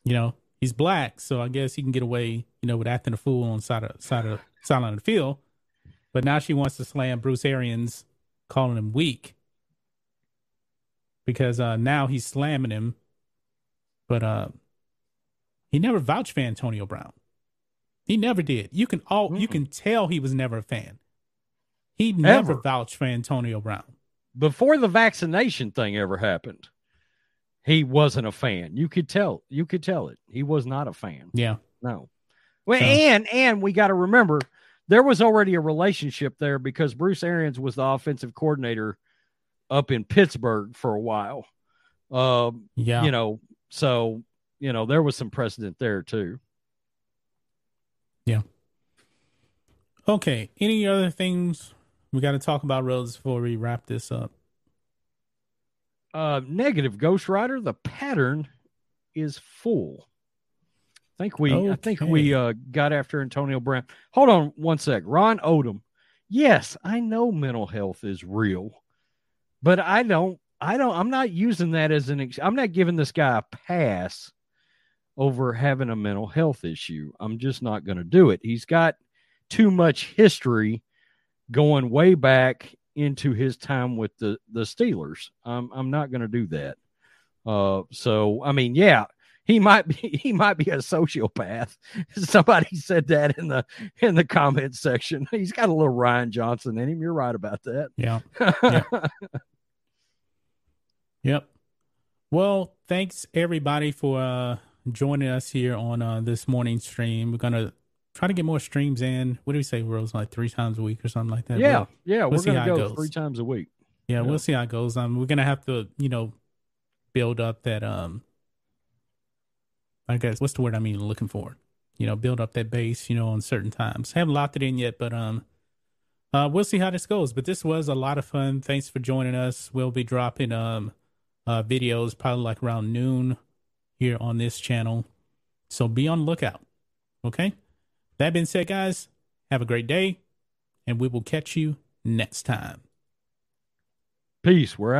You know, he's black, so I guess he can get away, you know, with acting a fool on side of side of side of the field. But now she wants to slam Bruce Arians, calling him weak. Because uh now he's slamming him. But uh he never vouched for Antonio Brown. He never did. You can all you Mm-mm. can tell he was never a fan. He never Ever. vouched for Antonio Brown. Before the vaccination thing ever happened, he wasn't a fan. You could tell. You could tell it. He was not a fan. Yeah. No. Well, So- and and we got to remember there was already a relationship there because Bruce Arians was the offensive coordinator up in Pittsburgh for a while. Um, Yeah. you know, so you know there was some precedent there too. Yeah. Okay. Any other things we got to talk about, Rose, before we wrap this up? Uh, negative Ghost Rider. The pattern is full. I think we. I think we uh, got after Antonio Brown. Hold on one sec. Ron Odom. Yes, I know mental health is real, but I don't. I don't. I'm not using that as an. Ex- I'm not giving this guy a pass over having a mental health issue. I'm just not going to do it. He's got too much history going way back into his time with the the Steelers. I'm I'm not going to do that. Uh, so I mean, yeah, he might be he might be a sociopath. <laughs> Somebody said that in the in the comment section. <laughs> He's got a little Ryan Johnson in him. You're right about that. Yeah. <laughs> Yeah. Yep. Well, thanks everybody for uh, joining us here on uh, this morning stream. We're gonna try to get more streams in. What do we say, Rose? Like three times a week or something like that. yeah, We'll- yeah, we'll we're see going how to it go three times a week. yeah, Yeah. we'll see how it goes. Um, we're gonna have to, you know, build up that um. I guess what's the word I mean looking for? You know, build up that base. You know, on certain times. haven't locked it in yet, but um, uh, we'll see how this goes. But this was a lot of fun. Thanks for joining us. We'll be dropping um, uh, videos probably like around noon here on this channel. So be on the lookout. Okay. That being said, guys, have a great day, and we will catch you next time. Peace. We're